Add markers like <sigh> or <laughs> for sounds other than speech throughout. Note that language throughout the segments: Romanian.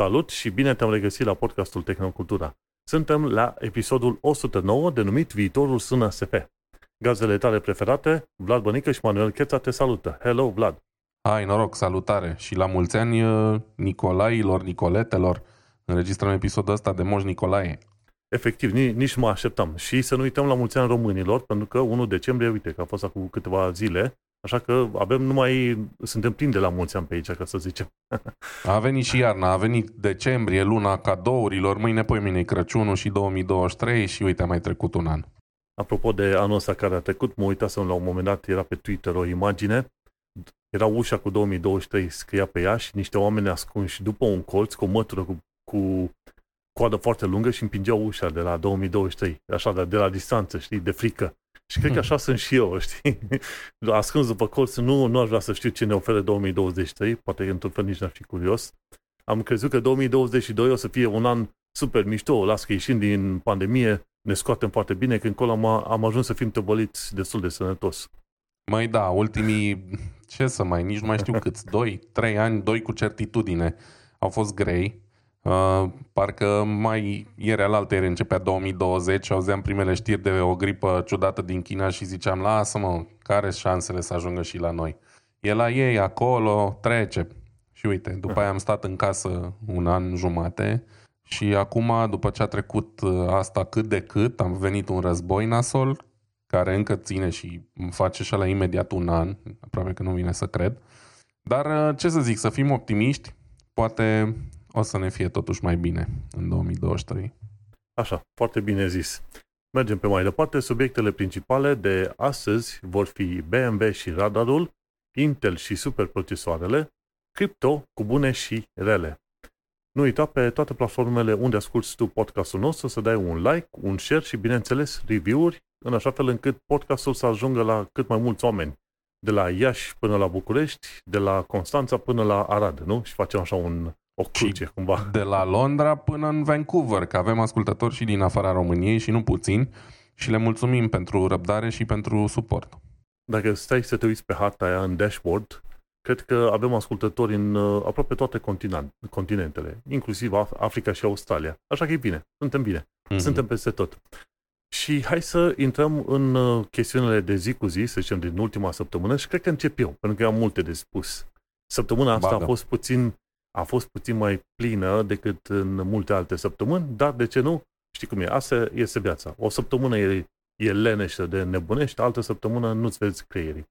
Salut și bine te-am regăsit la podcastul Tehnocultura. Suntem la episodul 109 denumit Viitorul sună SF. Gazele tale preferate, Vlad Bănică și Manuel Cheța te salută. Hello, Vlad! Hai, noroc, salutare! Și la mulți ani uh, Nicolailor, Nicoletelor, înregistrăm episodul ăsta de Moș Nicolae. Efectiv, nici, nici mă așteptam. Și să nu uităm la mulți ani românilor, pentru că 1 decembrie, uite, că a fost acum câteva zile, Așa că avem numai, suntem plini de la mulți ani pe aici, ca să zicem. A venit și iarna, a venit decembrie, luna cadourilor, mâine, poi mine Crăciunul și 2023 și uite, a mai trecut un an. Apropo de anul ăsta care a trecut, mă uitasem la un moment dat, era pe Twitter o imagine, era ușa cu 2023 scria pe ea și niște oameni ascunși după un colț cu o mătură cu, cu coadă foarte lungă și împingeau ușa de la 2023, așa, de, de la distanță, știi, de frică. Și cred că așa sunt și eu, <laughs> știi? Ascuns după colț, nu, nu aș vrea să știu ce ne oferă 2023, poate că într-un fel nici n-ar fi curios. Am crezut că 2022 o să fie un an super mișto, las că ieșim din pandemie, ne scoatem foarte bine, că încolo am, am ajuns să fim tăbăliți destul de sănătos. Mai da, ultimii, ce să mai, nici nu mai știu <laughs> câți, 2, 3 ani, 2 cu certitudine, au fost grei. Uh, parcă mai ieri alaltă ieri începea 2020, auzeam primele știri de o gripă ciudată din China și ziceam, lasă-mă, care șansele să ajungă și la noi? E la ei, acolo, trece. Și uite, după aia am stat în casă un an jumate și acum, după ce a trecut uh, asta cât de cât, am venit un război nasol, care încă ține și face și la imediat un an, aproape că nu vine să cred. Dar uh, ce să zic, să fim optimiști, poate o să ne fie totuși mai bine în 2023. Așa, foarte bine zis. Mergem pe mai departe. Subiectele principale de astăzi vor fi BMW și radarul, Intel și superprocesoarele, cripto cu bune și rele. Nu uita pe toate platformele unde asculti tu podcastul nostru să dai un like, un share și, bineînțeles, review-uri, în așa fel încât podcastul să ajungă la cât mai mulți oameni. De la Iași până la București, de la Constanța până la Arad, nu? Și facem așa un, o cruce, și cumva. De la Londra până în Vancouver, că avem ascultători și din afara României și nu puțini și le mulțumim pentru răbdare și pentru suport. Dacă stai să te uiți pe harta aia în dashboard, cred că avem ascultători în uh, aproape toate continentele, inclusiv Africa și Australia. Așa că e bine, suntem bine, mm-hmm. suntem peste tot. Și hai să intrăm în uh, chestiunile de zi cu zi, să zicem, din ultima săptămână și cred că încep eu, pentru că am multe de spus. Săptămâna asta Bagă. a fost puțin a fost puțin mai plină decât în multe alte săptămâni, dar de ce nu? Știi cum e, asta este viața. O săptămână e, e lenește de nebunești, altă săptămână nu-ți vezi creierii.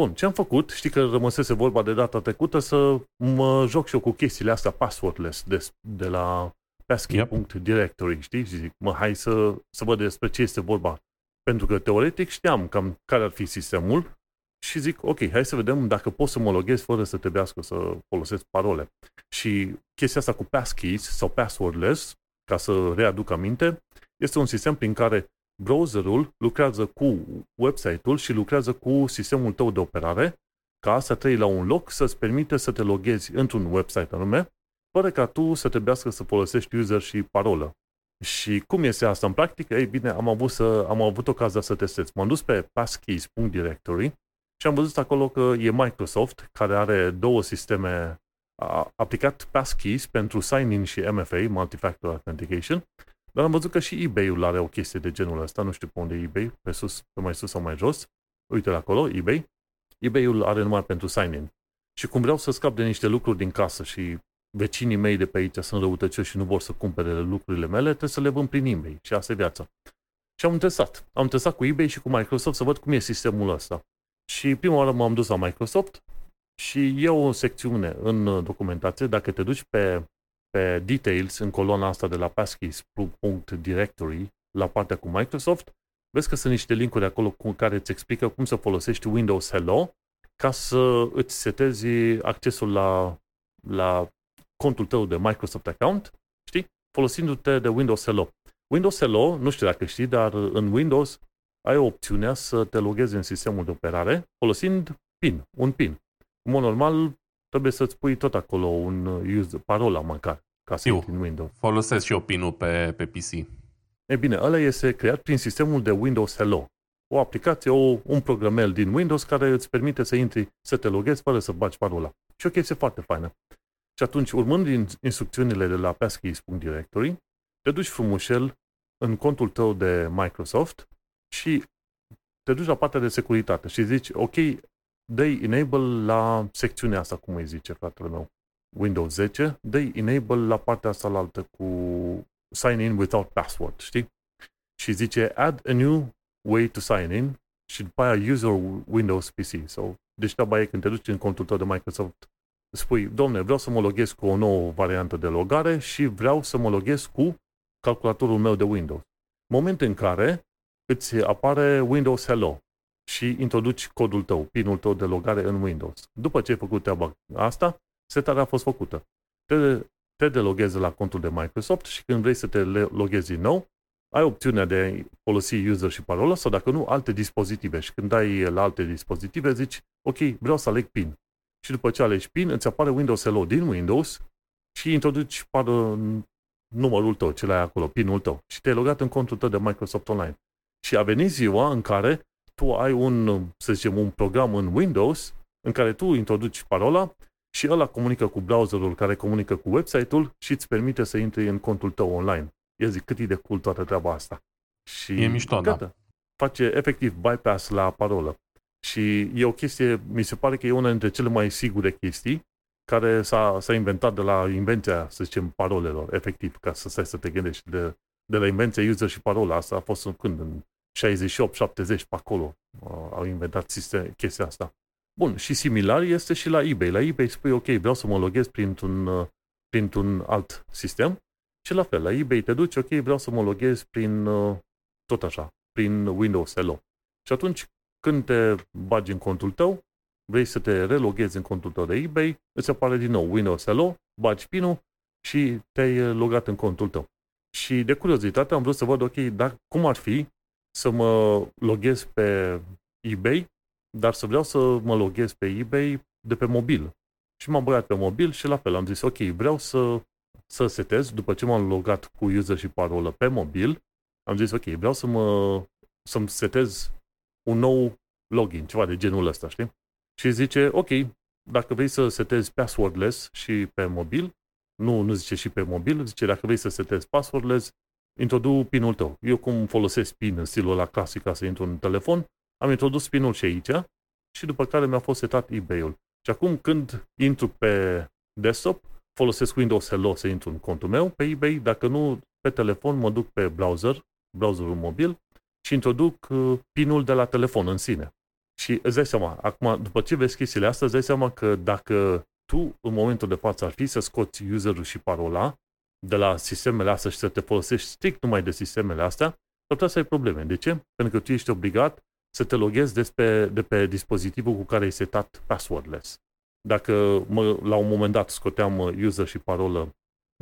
Bun, ce am făcut? Știi că rămăsese vorba de data trecută să mă joc și eu cu chestiile astea passwordless de, de la passkey.directory, yep. știi? Și zic, mă, hai să, să văd despre ce este vorba. Pentru că teoretic știam cam care ar fi sistemul, și zic, ok, hai să vedem dacă pot să mă loghez fără să trebuiască să folosesc parole. Și chestia asta cu passkeys sau passwordless, ca să readuc aminte, este un sistem prin care browserul lucrează cu website-ul și lucrează cu sistemul tău de operare, ca asta trei la un loc să-ți permite să te loghezi într-un website anume, fără ca tu să trebuiască să folosești user și parolă. Și cum este asta în practică? Ei bine, am avut, să, am avut ocazia să testez. M-am dus pe passkeys.directory și am văzut acolo că e Microsoft, care are două sisteme, a aplicat passkeys pentru sign-in și MFA, Multi-Factor Authentication, dar am văzut că și eBay-ul are o chestie de genul ăsta, nu știu pe unde e eBay, pe sus, pe mai sus sau mai jos. Uite acolo, eBay. eBay-ul are numai pentru sign-in. Și cum vreau să scap de niște lucruri din casă și vecinii mei de pe aici sunt răutăcioși și nu vor să cumpere lucrurile mele, trebuie să le vând prin eBay. Și asta e viața. Și am testat. Am testat cu eBay și cu Microsoft să văd cum e sistemul ăsta. Și prima oară m-am dus la Microsoft și e o secțiune în documentație, dacă te duci pe, pe details în coloana asta de la passkeys.directory la partea cu Microsoft, vezi că sunt niște linkuri acolo cu care îți explică cum să folosești Windows Hello ca să îți setezi accesul la, la contul tău de Microsoft account, știi? Folosindu-te de Windows Hello. Windows Hello, nu știu dacă știi, dar în Windows ai opțiunea să te loghezi în sistemul de operare folosind PIN, un PIN. În mod normal, trebuie să-ți pui tot acolo un use, parola măcar, ca să intri în Windows. Folosesc și eu PIN-ul pe, pe PC. E bine, ăla este creat prin sistemul de Windows Hello. O aplicație, o, un programel din Windows care îți permite să intri, să te loghezi fără să bagi parola. Și o chestie foarte faină. Și atunci, urmând instrucțiunile de la passkeys.directory, te duci frumușel în contul tău de Microsoft și te duci la partea de securitate și zici, ok, dă enable la secțiunea asta, cum îi zice fratele meu, Windows 10, dă enable la partea asta la altă cu sign in without password, știi? Și zice add a new way to sign in și după aia user Windows PC. So, deci treaba e când te duci în contul tău de Microsoft, spui, domne, vreau să mă loghez cu o nouă variantă de logare și vreau să mă loghez cu calculatorul meu de Windows. Moment în care îți apare Windows Hello și introduci codul tău, pinul tău de logare în Windows. După ce ai făcut treaba asta, setarea a fost făcută. Te, te deloghezi la contul de Microsoft și când vrei să te loghezi din nou, ai opțiunea de a folosi user și parola sau dacă nu, alte dispozitive. Și când dai la alte dispozitive, zici, ok, vreau să aleg PIN. Și după ce alegi PIN, îți apare Windows Hello din Windows și introduci par, numărul tău, ce ai acolo, PIN-ul tău. Și te-ai logat în contul tău de Microsoft Online. Și a venit ziua în care tu ai un, să zicem, un program în Windows în care tu introduci parola și ăla comunică cu browserul care comunică cu website-ul și îți permite să intri în contul tău online. Eu zic, cât e de cool toată treaba asta. Și e mișto, da. gata. da. Face efectiv bypass la parolă. Și e o chestie, mi se pare că e una dintre cele mai sigure chestii care s-a, s-a inventat de la invenția, să zicem, parolelor, efectiv, ca să stai să te gândești. De, de la invenția user și parola asta a fost în când? În 68-70 pe acolo au inventat sistem, chestia asta. Bun, și similar este și la eBay. La eBay spui, ok, vreau să mă loghez printr-un, printr-un alt sistem și la fel, la eBay te duci, ok, vreau să mă loghez prin, tot așa, prin Windows Hello. Și atunci, când te bagi în contul tău, vrei să te reloghezi în contul tău de eBay, îți apare din nou Windows Hello, bagi pinul și te-ai logat în contul tău. Și de curiozitate am vrut să văd, ok, dar cum ar fi să mă loghez pe eBay, dar să vreau să mă loghez pe eBay de pe mobil. Și m-am băgat pe mobil și la fel am zis, ok, vreau să, să setez, după ce m-am logat cu user și parolă pe mobil, am zis, ok, vreau să mă, să-mi setez un nou login, ceva de genul ăsta, știi? Și zice, ok, dacă vrei să setezi passwordless și pe mobil, nu, nu zice și pe mobil, zice dacă vrei să setezi passwordless, introdu pinul tău. Eu cum folosesc pin în stilul ăla clasic ca să intru în telefon, am introdus pinul și aici și după care mi-a fost setat eBay-ul. Și acum când intru pe desktop, folosesc Windows Hello să intru în contul meu pe eBay, dacă nu pe telefon mă duc pe browser, browserul mobil și introduc uh, pinul de la telefon în sine. Și îți dai seama, acum, după ce vezi chestiile astea, îți dai seama că dacă tu, în momentul de față, ar fi să scoți userul și parola de la sistemele astea și să te folosești strict numai de sistemele astea, ar putea să ai probleme. De ce? Pentru că tu ești obligat să te loghezi de pe, de pe dispozitivul cu care ai setat passwordless. Dacă mă, la un moment dat scoteam uh, user și parolă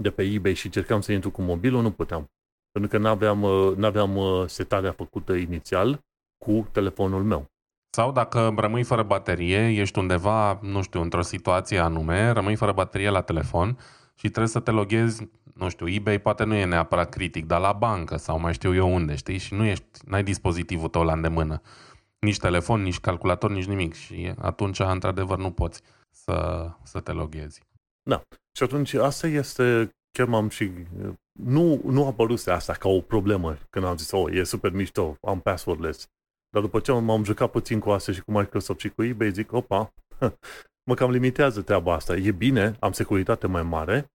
de pe eBay și încercam să intru cu mobilul, nu puteam. Pentru că n-aveam, uh, n-aveam uh, setarea făcută inițial cu telefonul meu. Sau dacă rămâi fără baterie, ești undeva, nu știu, într-o situație anume, rămâi fără baterie la telefon și trebuie să te loghezi, nu știu, eBay poate nu e neapărat critic, dar la bancă sau mai știu eu unde, știi? Și nu ești, n-ai dispozitivul tău la îndemână. Nici telefon, nici calculator, nici nimic. Și atunci, într-adevăr, nu poți să, să te loghezi. Da. Și atunci asta este, chiar m-am și... Nu, nu a apărut asta ca o problemă când am zis, oh, e super mișto, am passwordless. Dar după ce m-am jucat puțin cu asta și cu Microsoft și cu eBay, zic, opa, mă cam limitează treaba asta. E bine, am securitate mai mare,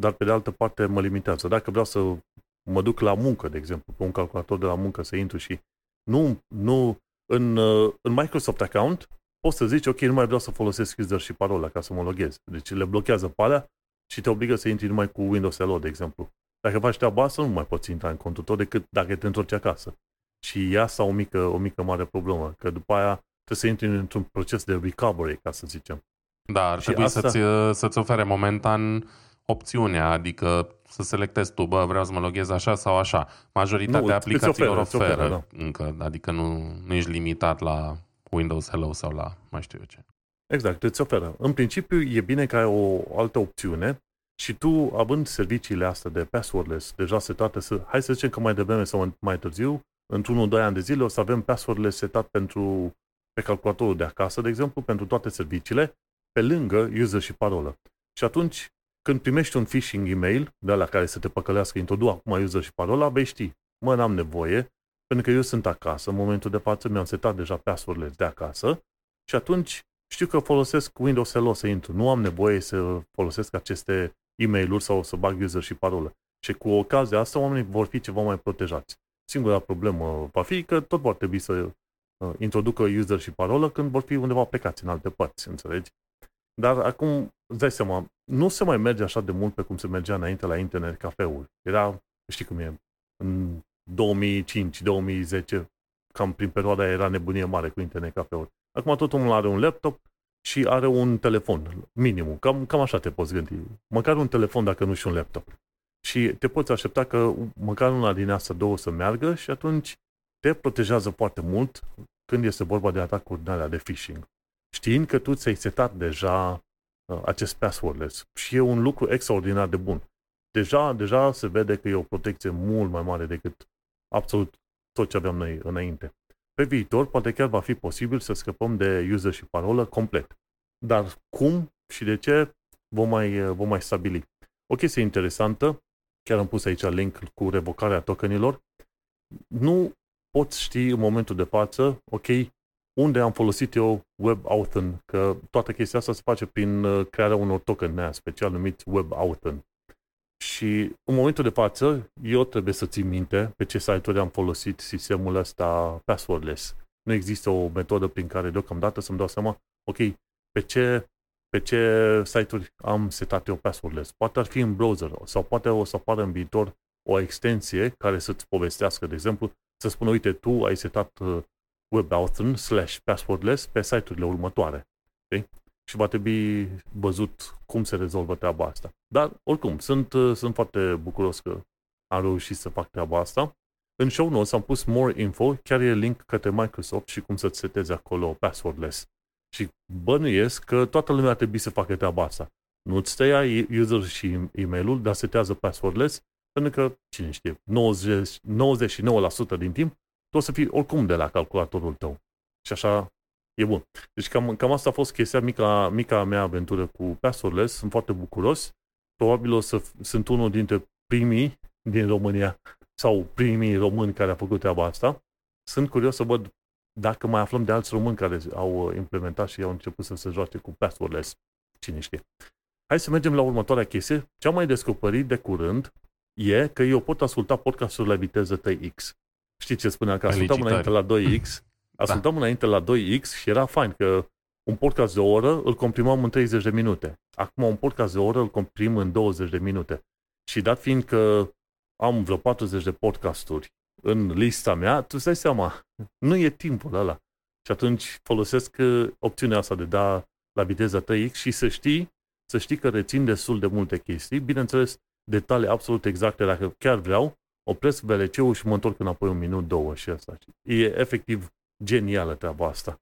dar pe de altă parte mă limitează. Dacă vreau să mă duc la muncă, de exemplu, pe un calculator de la muncă să intru și nu, nu în, în Microsoft account, poți să zici, ok, nu mai vreau să folosesc user și parola ca să mă loghez. Deci le blochează pe alea și te obligă să intri numai cu Windows Hello, de exemplu. Dacă faci treaba asta, nu mai poți intra în contul tău decât dacă te întorci acasă. Și e asta o mică, o mică mare problemă, că după aia trebuie să intri într-un proces de recovery, ca să zicem. Da, ar și trebui asta... să-ți, să-ți ofere momentan opțiunea, adică să selectezi tu, bă, vreau să mă loghez așa sau așa. Majoritatea nu, aplicațiilor oferă, oferă da. încă, adică nu, nu ești limitat la Windows Hello sau la mai știu eu ce. Exact, îți oferă. În principiu e bine că ai o altă opțiune și tu, având serviciile astea de passwordless deja setate, să, hai să zicem că mai devreme sau mai târziu, într-unul, doi ani de zile o să avem password setat pentru, pe calculatorul de acasă, de exemplu, pentru toate serviciile, pe lângă user și parolă. Și atunci când primești un phishing email de la care să te păcălească, introdu acum user și parola, vei ști, mă, n-am nevoie, pentru că eu sunt acasă, în momentul de față mi-am setat deja password de acasă și atunci știu că folosesc Windows Hello să intru. Nu am nevoie să folosesc aceste e mail sau să bag user și parolă. Și cu ocazia asta oamenii vor fi ceva mai protejați. Singura problemă va fi că tot vor trebui să uh, introducă user și parolă când vor fi undeva plecați în alte părți, înțelegi? Dar acum, îți dai seama, nu se mai merge așa de mult pe cum se mergea înainte la internet cafeuri. Era, știi cum e, în 2005-2010, cam prin perioada era nebunie mare cu internet cafeuri. Acum tot omul are un laptop și are un telefon, minimum. Cam, cam așa te poți gândi. Măcar un telefon dacă nu și un laptop. Și te poți aștepta că măcar una din astea două să meargă și atunci te protejează foarte mult când este vorba de atacuri din alea de phishing. Știind că tu ți-ai setat deja uh, acest passwordless și e un lucru extraordinar de bun. Deja, deja se vede că e o protecție mult mai mare decât absolut tot ce aveam noi înainte. Pe viitor, poate chiar va fi posibil să scăpăm de user și parolă complet. Dar cum și de ce vom mai, vom mai stabili. O chestie interesantă, chiar am pus aici link cu revocarea tokenilor, nu poți ști în momentul de față, ok, unde am folosit eu WebAuthn, că toată chestia asta se face prin uh, crearea unor token special numit WebAuthn. Și în momentul de față, eu trebuie să țin minte pe ce site-uri am folosit sistemul ăsta passwordless. Nu există o metodă prin care deocamdată să-mi dau seama, ok, pe ce, pe ce site-uri am setat eu passwordless. Poate ar fi în browser sau poate o să apară în viitor o extensie care să-ți povestească, de exemplu, să spună, uite, tu ai setat uh, WebAuthn slash passwordless pe site-urile următoare. Okay? și va trebui văzut cum se rezolvă treaba asta. Dar, oricum, sunt, uh, sunt foarte bucuros că am reușit să fac treaba asta. În show notes am pus more info, chiar e link către Microsoft și cum să-ți setezi acolo passwordless. Și bănuiesc că toată lumea ar trebui să facă treaba asta. Nu-ți tăia user și e-mailul, dar setează passwordless, pentru că, cine știe, 90, 99% din timp tu o să fii oricum de la calculatorul tău. Și așa E bun. Deci cam, cam asta a fost chestia, mica, mica mea aventură cu Passwordless. Sunt foarte bucuros. Probabil o să sunt unul dintre primii din România sau primii români care a făcut treaba asta. Sunt curios să văd dacă mai aflăm de alți români care au implementat și au început să se joace cu Passwordless. Cine știe. Hai să mergem la următoarea chestie. Ce am mai descoperit de curând e că eu pot asculta podcastul la viteză 3X. Știi ce spunea? Că ascultam înainte la 2X <clears throat> Ascultam da. înainte la 2X și era fain că un podcast de o oră îl comprimam în 30 de minute. Acum un podcast de o oră îl comprim în 20 de minute. Și dat fiind că am vreo 40 de podcasturi în lista mea, tu îți dai seama, <laughs> nu e timpul ăla. Și atunci folosesc uh, opțiunea asta de da la viteza 3X și să știi, să știi că rețin destul de multe chestii. Bineînțeles, detalii absolut exacte, dacă chiar vreau, opresc VLC-ul și mă întorc înapoi un minut, două și asta. E efectiv genială treaba asta.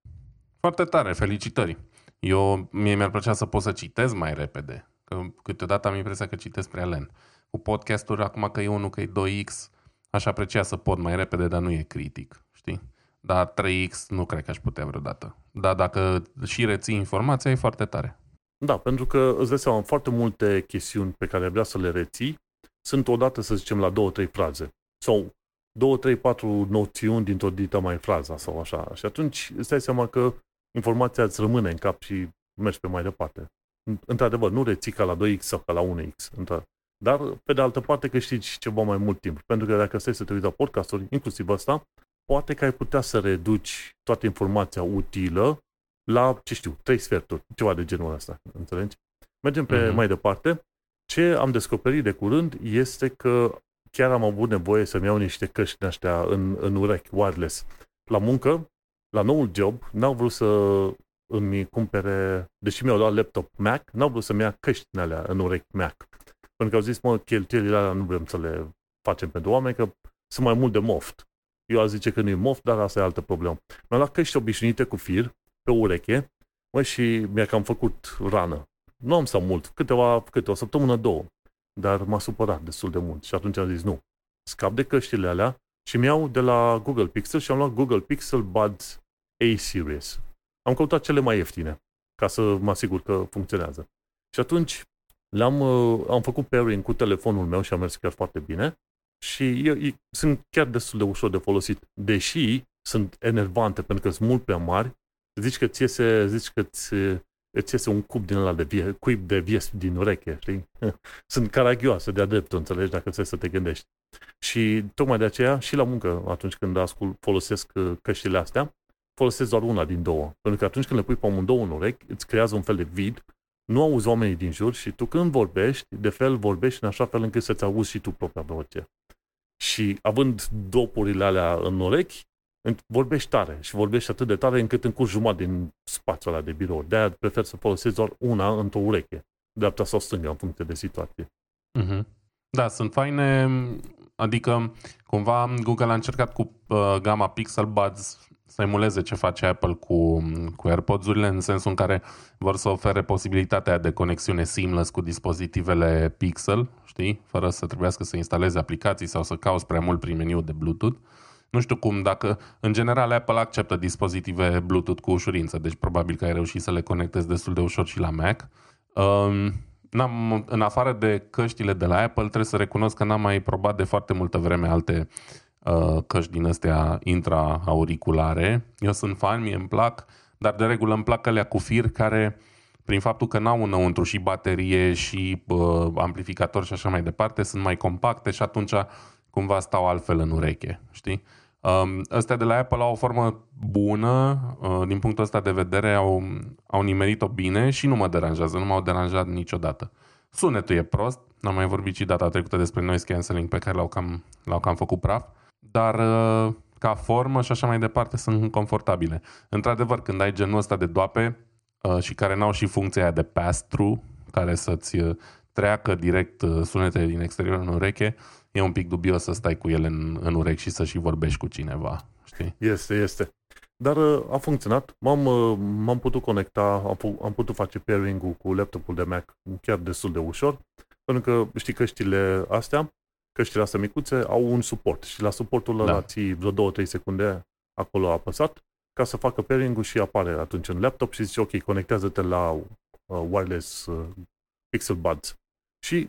Foarte tare, felicitări. Eu, mie mi-ar plăcea să pot să citesc mai repede, că câteodată am impresia că citesc prea lent. Cu podcasturi, acum că e 1, că e 2X, aș aprecia să pot mai repede, dar nu e critic, știi? Dar 3X nu cred că aș putea vreodată. Dar dacă și reții informația, e foarte tare. Da, pentru că îți dai seama, foarte multe chestiuni pe care vrea să le reții sunt odată, să zicem, la două, trei fraze. Sau două, trei, patru noțiuni dintr-o dită mai fraza sau așa. Și atunci îți dai seama că informația îți rămâne în cap și mergi pe mai departe. Într-adevăr, nu reții ca la 2x sau ca la 1x. Dar, pe de altă parte, câștigi ceva mai mult timp. Pentru că dacă stai să te uiți la podcasturi, inclusiv asta, poate că ai putea să reduci toată informația utilă la, ce știu, trei sferturi, ceva de genul ăsta. Înțelegi? Mergem pe uh-huh. mai departe. Ce am descoperit de curând este că chiar am avut nevoie să-mi iau niște căști astea în, în urechi, wireless. La muncă, la noul job, n-au vrut să îmi cumpere, deși mi-au luat laptop Mac, n-au vrut să-mi ia căști în alea în urechi Mac. Pentru că au zis, mă, cheltuielile alea nu vrem să le facem pentru oameni, că sunt mai mult de moft. Eu aș zice că nu e moft, dar asta e altă problemă. Mi-am luat căști obișnuite cu fir, pe ureche, mă, și mi-a cam făcut rană. Nu am stat mult, câteva, câte o săptămână, două dar m-a supărat destul de mult și atunci am zis nu, scap de căștile alea și mi-au de la Google Pixel și am luat Google Pixel Buds A-Series. Am căutat cele mai ieftine ca să mă asigur că funcționează. Și atunci Le-am, uh, am făcut pairing cu telefonul meu și a mers chiar foarte bine și e, e, sunt chiar destul de ușor de folosit. Deși sunt enervante pentru că sunt mult prea mari, zici că ți iese, zici că ți, îți iese un cub din ăla de vie, cuib de vies din ureche, știi? <laughs> Sunt caragioase de adeptul, înțelegi, dacă trebuie să te gândești. Și tocmai de aceea și la muncă, atunci când ascult, folosesc uh, căștile astea, folosesc doar una din două. Pentru că atunci când le pui pe amândouă în urechi, îți creează un fel de vid, nu auzi oamenii din jur și tu când vorbești, de fel vorbești în așa fel încât să-ți auzi și tu propria voce. Și având dopurile alea în urechi, vorbești tare și vorbești atât de tare încât încurci jumătate din spațiul ăla de birou. De-aia prefer să folosesc doar una într-o ureche, dreapta sau stânga, în funcție de situație. Mm-hmm. Da, sunt faine, adică cumva Google a încercat cu uh, gama Pixel Buds să emuleze ce face Apple cu, cu AirPods-urile, în sensul în care vor să ofere posibilitatea de conexiune seamless cu dispozitivele Pixel, știi, fără să trebuiască să instaleze aplicații sau să cauți prea mult prin meniu de Bluetooth. Nu știu cum, dacă în general Apple acceptă dispozitive Bluetooth cu ușurință, deci probabil că ai reușit să le conectezi destul de ușor și la Mac. Um, n-am, în afară de căștile de la Apple, trebuie să recunosc că n-am mai probat de foarte multă vreme alte uh, căști din astea intra-auriculare. Eu sunt fan, mie îmi plac, dar de regulă îmi plac alea cu fir care, prin faptul că n-au înăuntru și baterie și uh, amplificator și așa mai departe, sunt mai compacte și atunci cumva stau altfel în ureche, știi? Um, astea de la Apple au o formă bună, uh, din punctul ăsta de vedere au, au nimerit-o bine și nu mă deranjează, nu m-au deranjat niciodată. Sunetul e prost, n-am mai vorbit și data trecută despre noise cancelling pe care l-au cam, l-au cam făcut praf, dar uh, ca formă și așa mai departe sunt confortabile. Într-adevăr, când ai genul ăsta de doape uh, și care n-au și funcția aia de pass-through, care să-ți uh, treacă direct uh, sunetele din exterior în ureche, e un pic dubios să stai cu ele în, în urechi și să și vorbești cu cineva. Știi? Este, este. Dar uh, a funcționat. M-am, uh, m-am putut conecta, am, am putut face pairing-ul cu laptopul de Mac chiar destul de ușor, pentru că știi căștile astea, căștile astea micuțe, au un suport și la suportul ăla da. ții vreo 2-3 secunde acolo apăsat ca să facă pairing-ul și apare atunci în laptop și zici ok, conectează-te la uh, wireless uh, Pixel Buds. Și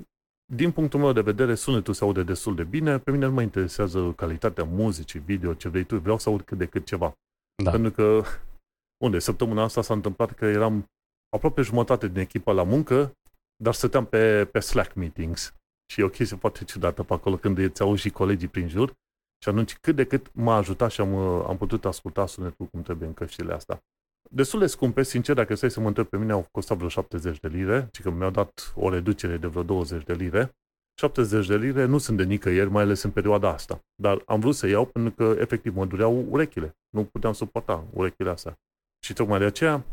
din punctul meu de vedere, sunetul se aude destul de bine. Pe mine nu mă interesează calitatea muzicii, video, ce vrei tu. Vreau să aud cât de cât ceva. Da. Pentru că, unde? Săptămâna asta s-a întâmplat că eram aproape jumătate din echipa la muncă, dar stăteam pe, pe Slack meetings. Și e o chestie foarte ciudată pe acolo când îți auzi și colegii prin jur. Și atunci cât de cât m-a ajutat și am, am putut asculta sunetul cum trebuie în căștile astea destul de scumpe, sincer, dacă stai să mă întreb pe mine, au costat vreo 70 de lire, ci că mi-au dat o reducere de vreo 20 de lire. 70 de lire nu sunt de nicăieri, mai ales în perioada asta. Dar am vrut să iau pentru că efectiv mă dureau urechile. Nu puteam suporta urechile astea. Și tocmai de aceea,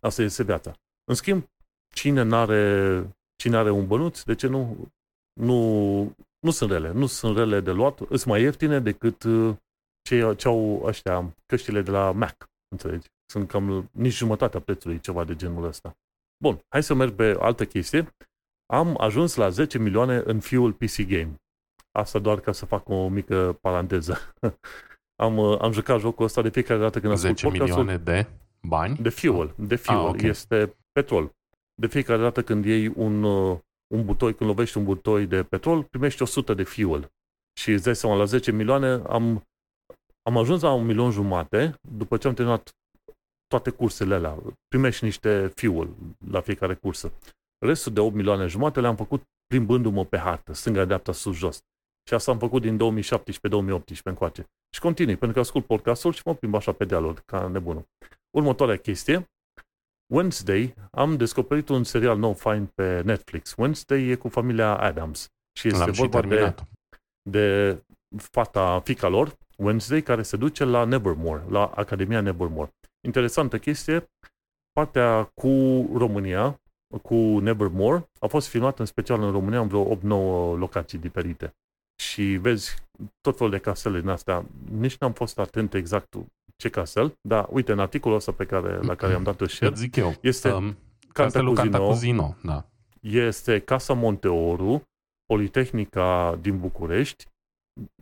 asta este viața. În schimb, cine n-are, cine are un bănuț, de ce nu, nu, nu sunt rele. Nu sunt rele de luat, sunt mai ieftine decât uh, ce, ce au ăștia, căștile de la Mac. Înțelegi? Sunt cam nici jumătatea prețului, ceva de genul ăsta. Bun, hai să merg pe altă chestie. Am ajuns la 10 milioane în Fuel PC Game. Asta doar ca să fac o mică paranteză. <laughs> am, am jucat jocul ăsta de fiecare dată când ascult 10 milioane de bani? De fuel. De fuel. Ah, okay. Este petrol. De fiecare dată când iei un, un butoi, când lovești un butoi de petrol, primești 100 de fuel. Și îți dai seama, la 10 milioane am, am ajuns la un milion jumate după ce am terminat toate cursele alea. Primești niște fuel la fiecare cursă. Restul de 8 milioane jumate le-am făcut plimbându-mă pe hartă, stânga, dreapta, sus, jos. Și asta am făcut din 2017-2018 încoace. Și continui, pentru că ascult podcastul și mă plimb așa pe dealuri, ca nebunul. Următoarea chestie, Wednesday, am descoperit un serial nou fain pe Netflix. Wednesday e cu familia Adams. Și este L-am vorba de, de fata, fica lor, Wednesday, care se duce la Nevermore, la Academia Nevermore. Interesantă chestie, partea cu România, cu Nevermore, a fost filmat în special în România în vreo 8-9 locații diferite. Și vezi tot felul de casele din astea. Nici n-am fost atent exact ce casel, dar uite, în articolul ăsta pe care, la care am dat-o share, zic eu, este um, Castelul Cantacuzino, da. este Casa Monteoru, Politehnica din București,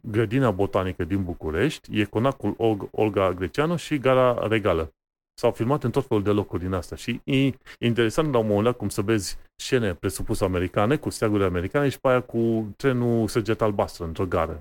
Grădina Botanică din București, e conacul Olga Greceanu și Gara Regală. s-au filmat în tot felul de locuri din asta și e interesant la un moment dat cum să vezi scene presupuse americane cu steagurile americane și pe aia cu trenul săget albastră într-o gară.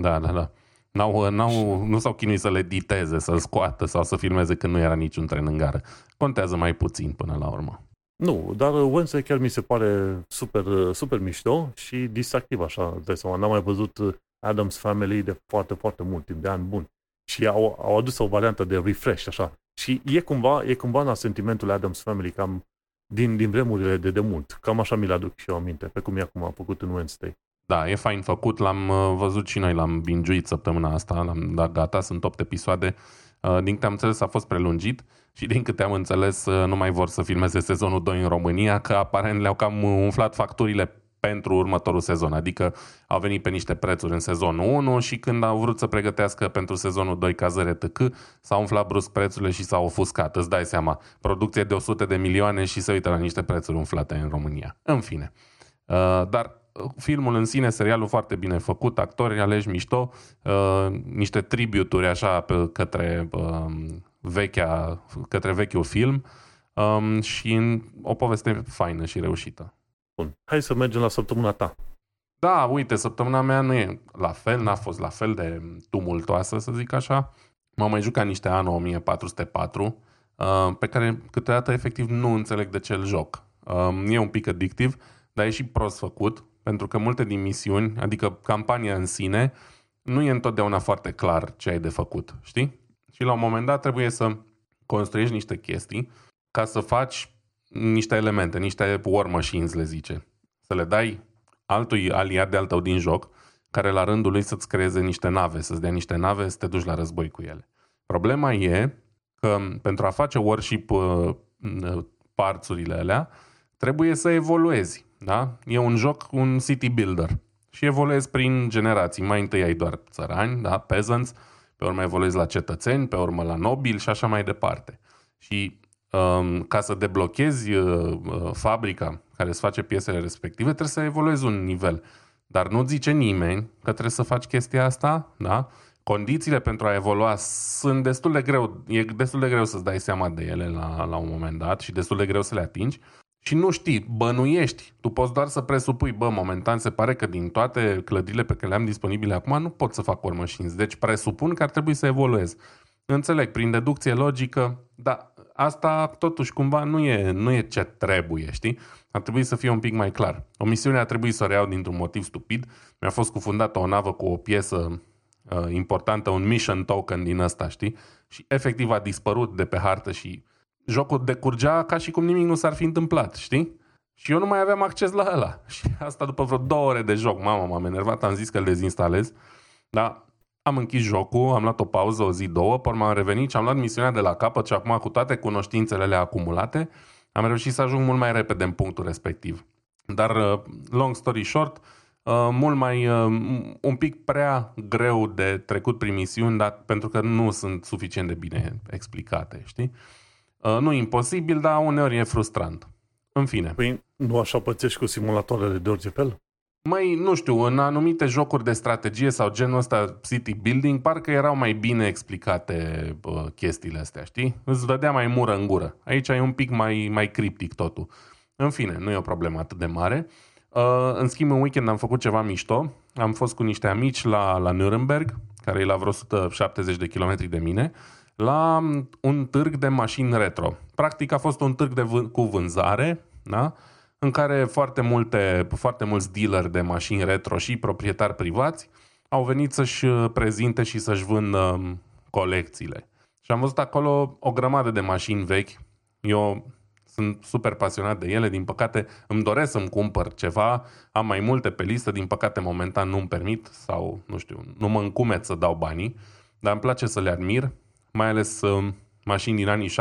Da, da, da. N-au, n-au, nu s-au chinuit să le diteze, să-l scoată sau să filmeze când nu era niciun tren în gară. Contează mai puțin până la urmă. Nu, dar Wednesday chiar mi se pare super, super mișto și distractiv așa, de seama. N-am mai văzut Adams Family de foarte, foarte mult timp, de ani buni. Și au, au adus o variantă de refresh, așa. Și e cumva, e cumva în sentimentul Adams Family, cam din, din vremurile de demult. Cam așa mi-l aduc și eu aminte, pe cum e acum a făcut în Wednesday. Da, e fain făcut, l-am uh, văzut și noi, l-am bingiuit săptămâna asta, l-am dat gata, sunt 8 episoade. Uh, din câte am înțeles a fost prelungit și din câte am înțeles uh, nu mai vor să filmeze sezonul 2 în România, că aparent le-au cam umflat facturile pentru următorul sezon. Adică au venit pe niște prețuri în sezonul 1 și când au vrut să pregătească pentru sezonul 2 cazăre TC, s-au umflat brusc prețurile și s-au ofuscat. Îți dai seama, producție de 100 de milioane și se uită la niște prețuri umflate în România. În fine. Dar filmul în sine, serialul foarte bine făcut, actori aleși mișto, uh, niște tributuri așa pe, către, uh, vechea, către vechiul film um, și în, o poveste faină și reușită. Bun. Hai să mergem la săptămâna ta. Da, uite, săptămâna mea nu e la fel, n-a fost la fel de tumultoasă, să zic așa. M-am mai jucat niște ani 1404, uh, pe care câteodată efectiv nu înțeleg de ce îl joc. Uh, e un pic addictiv, dar e și prost făcut pentru că multe din misiuni, adică campania în sine, nu e întotdeauna foarte clar ce ai de făcut, știi? Și la un moment dat trebuie să construiești niște chestii ca să faci niște elemente, niște war machines, le zice. Să le dai altui aliat de al tău din joc, care la rândul lui să-ți creeze niște nave, să-ți dea niște nave, să te duci la război cu ele. Problema e că pentru a face worship uh, parțurile alea, trebuie să evoluezi. Da? E un joc, un city builder. Și evoluezi prin generații. Mai întâi ai doar țărani, da? peasants, pe urmă evoluezi la cetățeni, pe urmă la nobili și așa mai departe. Și um, ca să deblochezi uh, uh, fabrica care îți face piesele respective, trebuie să evoluezi un nivel. Dar nu zice nimeni că trebuie să faci chestia asta, da? Condițiile pentru a evolua sunt destul de greu, e destul de greu să-ți dai seama de ele la, la un moment dat și destul de greu să le atingi și nu știi, bănuiești. Tu poți doar să presupui, bă, momentan se pare că din toate clădirile pe care le am disponibile acum nu pot să fac War Machines. Deci presupun că ar trebui să evoluez. Înțeleg, prin deducție logică, dar asta totuși cumva nu e, nu e ce trebuie, știi? Ar trebui să fie un pic mai clar. O misiune a trebuit să o reiau dintr-un motiv stupid. Mi-a fost cufundată o navă cu o piesă uh, importantă, un mission token din ăsta, știi? Și efectiv a dispărut de pe hartă și jocul decurgea ca și cum nimic nu s-ar fi întâmplat, știi? Și eu nu mai aveam acces la ăla. <laughs> Și asta după vreo două ore de joc. Mama, m-am enervat, am zis că îl dezinstalez. Dar am închis jocul, am luat o pauză, o zi, două, pe am revenit și am luat misiunea de la capăt și acum cu toate cunoștințele acumulate, am reușit să ajung mult mai repede în punctul respectiv. Dar, uh, long story short, uh, mult mai, uh, un pic prea greu de trecut prin misiuni, dar pentru că nu sunt suficient de bine explicate, știi? Uh, nu imposibil, dar uneori e frustrant. În fine. Păi nu așa pățești cu simulatoarele de orice fel? Mai, nu știu, în anumite jocuri de strategie sau genul ăsta city building, parcă erau mai bine explicate uh, chestiile astea, știi? Îți vedea mai mură în gură. Aici e un pic mai, mai criptic totul. În fine, nu e o problemă atât de mare. Uh, în schimb, în weekend am făcut ceva mișto. Am fost cu niște amici la, la Nuremberg, care e la vreo 170 de kilometri de mine la un târg de mașini retro. Practic a fost un târg de vân- cu vânzare, da? În care foarte, multe, foarte mulți dealeri de mașini retro și proprietari privați au venit să-și prezinte și să-și vândă colecțiile. Și am văzut acolo o grămadă de mașini vechi. Eu sunt super pasionat de ele, din păcate îmi doresc să-mi cumpăr ceva, am mai multe pe listă, din păcate momentan nu-mi permit sau, nu știu, nu mă încumet să dau banii, dar îmi place să le admir mai ales uh, mașini din anii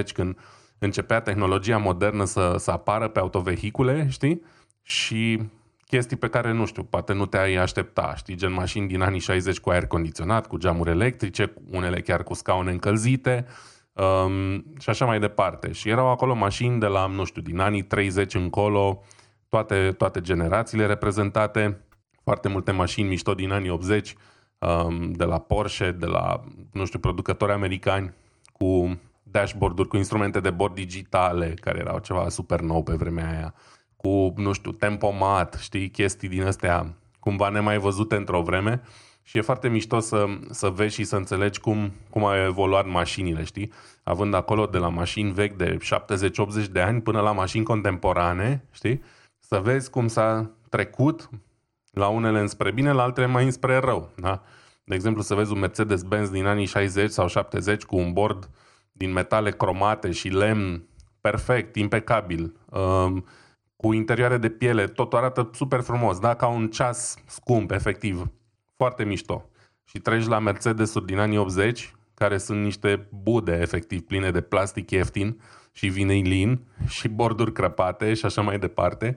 70-80, când începea tehnologia modernă să, să apară pe autovehicule, știi? Și chestii pe care, nu știu, poate nu te-ai aștepta, știi? Gen mașini din anii 60 cu aer condiționat, cu geamuri electrice, unele chiar cu scaune încălzite um, și așa mai departe. Și erau acolo mașini de la, nu știu, din anii 30 încolo, toate, toate generațiile reprezentate, foarte multe mașini mișto din anii 80, um, de la Porsche, de la, nu știu, producători americani cu dashboard-uri cu instrumente de bord digitale, care erau ceva super nou pe vremea aia, cu, nu știu, tempomat, știi, chestii din astea cumva nemai văzute într-o vreme și e foarte mișto să, să vezi și să înțelegi cum, cum au evoluat mașinile, știi? Având acolo de la mașini vechi de 70-80 de ani până la mașini contemporane, știi? Să vezi cum s-a trecut la unele înspre bine, la altele mai înspre rău, da? De exemplu, să vezi un Mercedes-Benz din anii 60 sau 70 cu un bord din metale cromate și lemn perfect, impecabil, um, cu interioare de piele, tot arată super frumos, da? ca un ceas scump, efectiv, foarte mișto. Și treci la Mercedes-uri din anii 80, care sunt niște bude, efectiv, pline de plastic ieftin și vinilin și borduri crăpate și așa mai departe.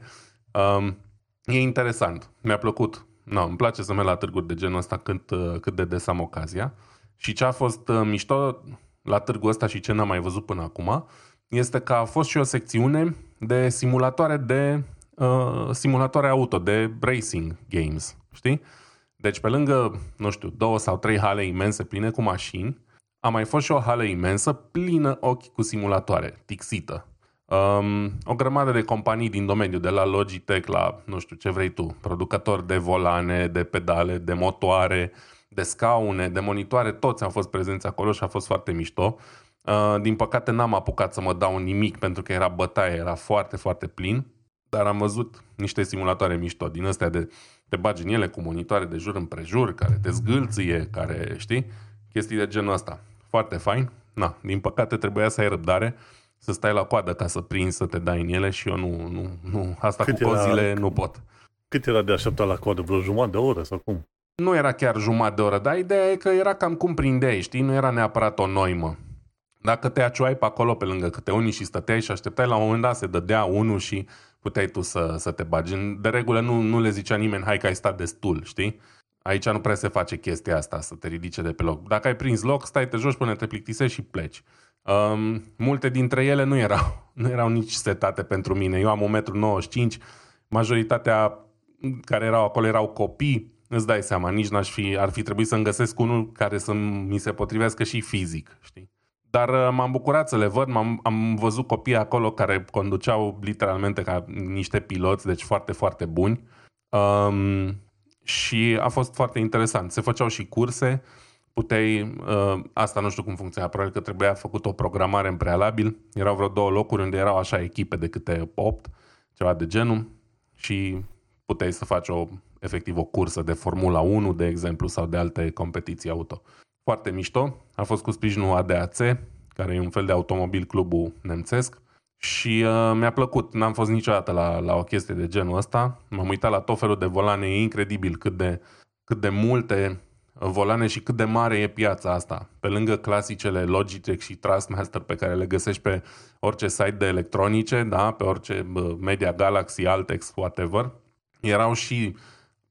Um, e interesant, mi-a plăcut. No, îmi place să merg la târguri de genul ăsta cât, cât de des am ocazia. Și ce a fost uh, mișto la târgul ăsta și ce n-am mai văzut până acum, este că a fost și o secțiune de simulatoare de uh, simulatoare auto, de racing games, știi? Deci pe lângă, nu știu, două sau trei hale imense pline cu mașini, a mai fost și o hală imensă plină ochi cu simulatoare, tixită. Um, o grămadă de companii din domeniu, de la Logitech la nu știu ce vrei tu, producători de volane, de pedale, de motoare, de scaune, de monitoare, toți au fost prezenți acolo și a fost foarte mișto. Uh, din păcate n-am apucat să mă dau nimic pentru că era bătaie, era foarte, foarte plin, dar am văzut niște simulatoare mișto din astea de te bagi în ele cu monitoare de jur împrejur, care te zgâlție, care, știi, chestii de genul ăsta. Foarte fain. Na, din păcate trebuia să ai răbdare, să stai la coadă ca să prinzi, să te dai în ele și eu nu, nu, nu asta Cât cu cozile era, nu pot. Cât era de așteptat la coadă? Vreo jumătate de oră sau cum? Nu era chiar jumătate de oră, dar ideea e că era cam cum prindeai, știi? Nu era neapărat o noimă. Dacă te aciuai pe acolo pe lângă câte unii și stăteai și așteptai la un moment dat se dădea unul și puteai tu să, să te bagi. De regulă nu, nu le zicea nimeni, hai că ai stat destul, știi? Aici nu prea se face chestia asta, să te ridice de pe loc. Dacă ai prins loc, stai, te joci până te plictisești și pleci. Um, multe dintre ele nu erau, <laughs> nu erau nici setate pentru mine. Eu am 1,95 m, majoritatea care erau acolo erau copii, îți dai seama, nici n-aș fi, ar fi trebuit să-mi găsesc unul care să mi se potrivească și fizic, știi? Dar uh, m-am bucurat să le văd, m-am, am văzut copii acolo care conduceau literalmente ca niște piloți, deci foarte, foarte buni. Um, și a fost foarte interesant. Se făceau și curse, puteai, uh, asta nu știu cum funcționa, probabil că trebuia făcut o programare în prealabil. Erau vreo două locuri unde erau așa echipe de câte opt, ceva de genul, și puteai să faci o, efectiv o cursă de Formula 1, de exemplu, sau de alte competiții auto. Foarte mișto. A fost cu sprijinul ADAC, care e un fel de automobil clubul nemțesc. Și uh, mi-a plăcut, n-am fost niciodată la, la o chestie de genul ăsta. M-am uitat la tot felul de volane, e incredibil cât de, cât de multe volane și cât de mare e piața asta. Pe lângă clasicele Logitech și Trustmaster pe care le găsești pe orice site de electronice, da, pe orice Media Galaxy, Altex, whatever, erau și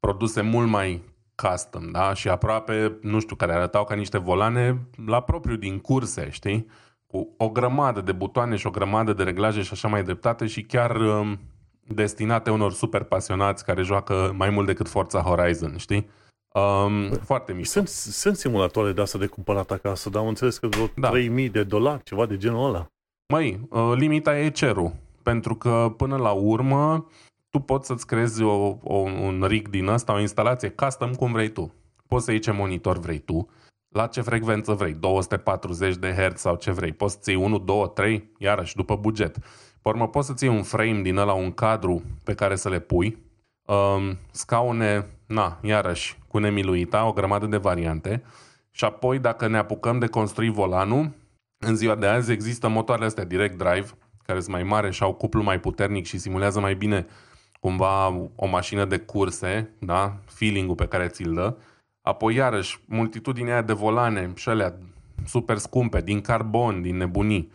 produse mult mai custom, da, și aproape, nu știu, care arătau ca niște volane la propriu din curse, știi? Cu o grămadă de butoane și o grămadă de reglaje și așa mai deptate și chiar um, destinate unor super pasionați care joacă mai mult decât Forza Horizon, știi? Um, foarte mișto. Sunt, sunt simulatoare de asta de cumpărat acasă, dar am înțeles că vreo da. 3000 de dolari, ceva de genul ăla. Măi, uh, limita e cerul. Pentru că până la urmă tu poți să-ți creezi o, o, un rig din ăsta, o instalație custom cum vrei tu. Poți să iei ce monitor vrei tu, la ce frecvență vrei, 240 de Hz sau ce vrei. Poți să iei 1, 2, 3, iarăși după buget. Pe urmă poți să-ți iei un frame din ăla, un cadru pe care să le pui, um, scaune, na, iarăși, cu nemiluita, o grămadă de variante. Și apoi, dacă ne apucăm de construi volanul, în ziua de azi există motoarele astea direct drive, care sunt mai mari și au cuplu mai puternic și simulează mai bine cumva o mașină de curse, da? feeling-ul pe care ți-l dă. Apoi, iarăși, multitudinea de volane și alea super scumpe, din carbon, din nebunii,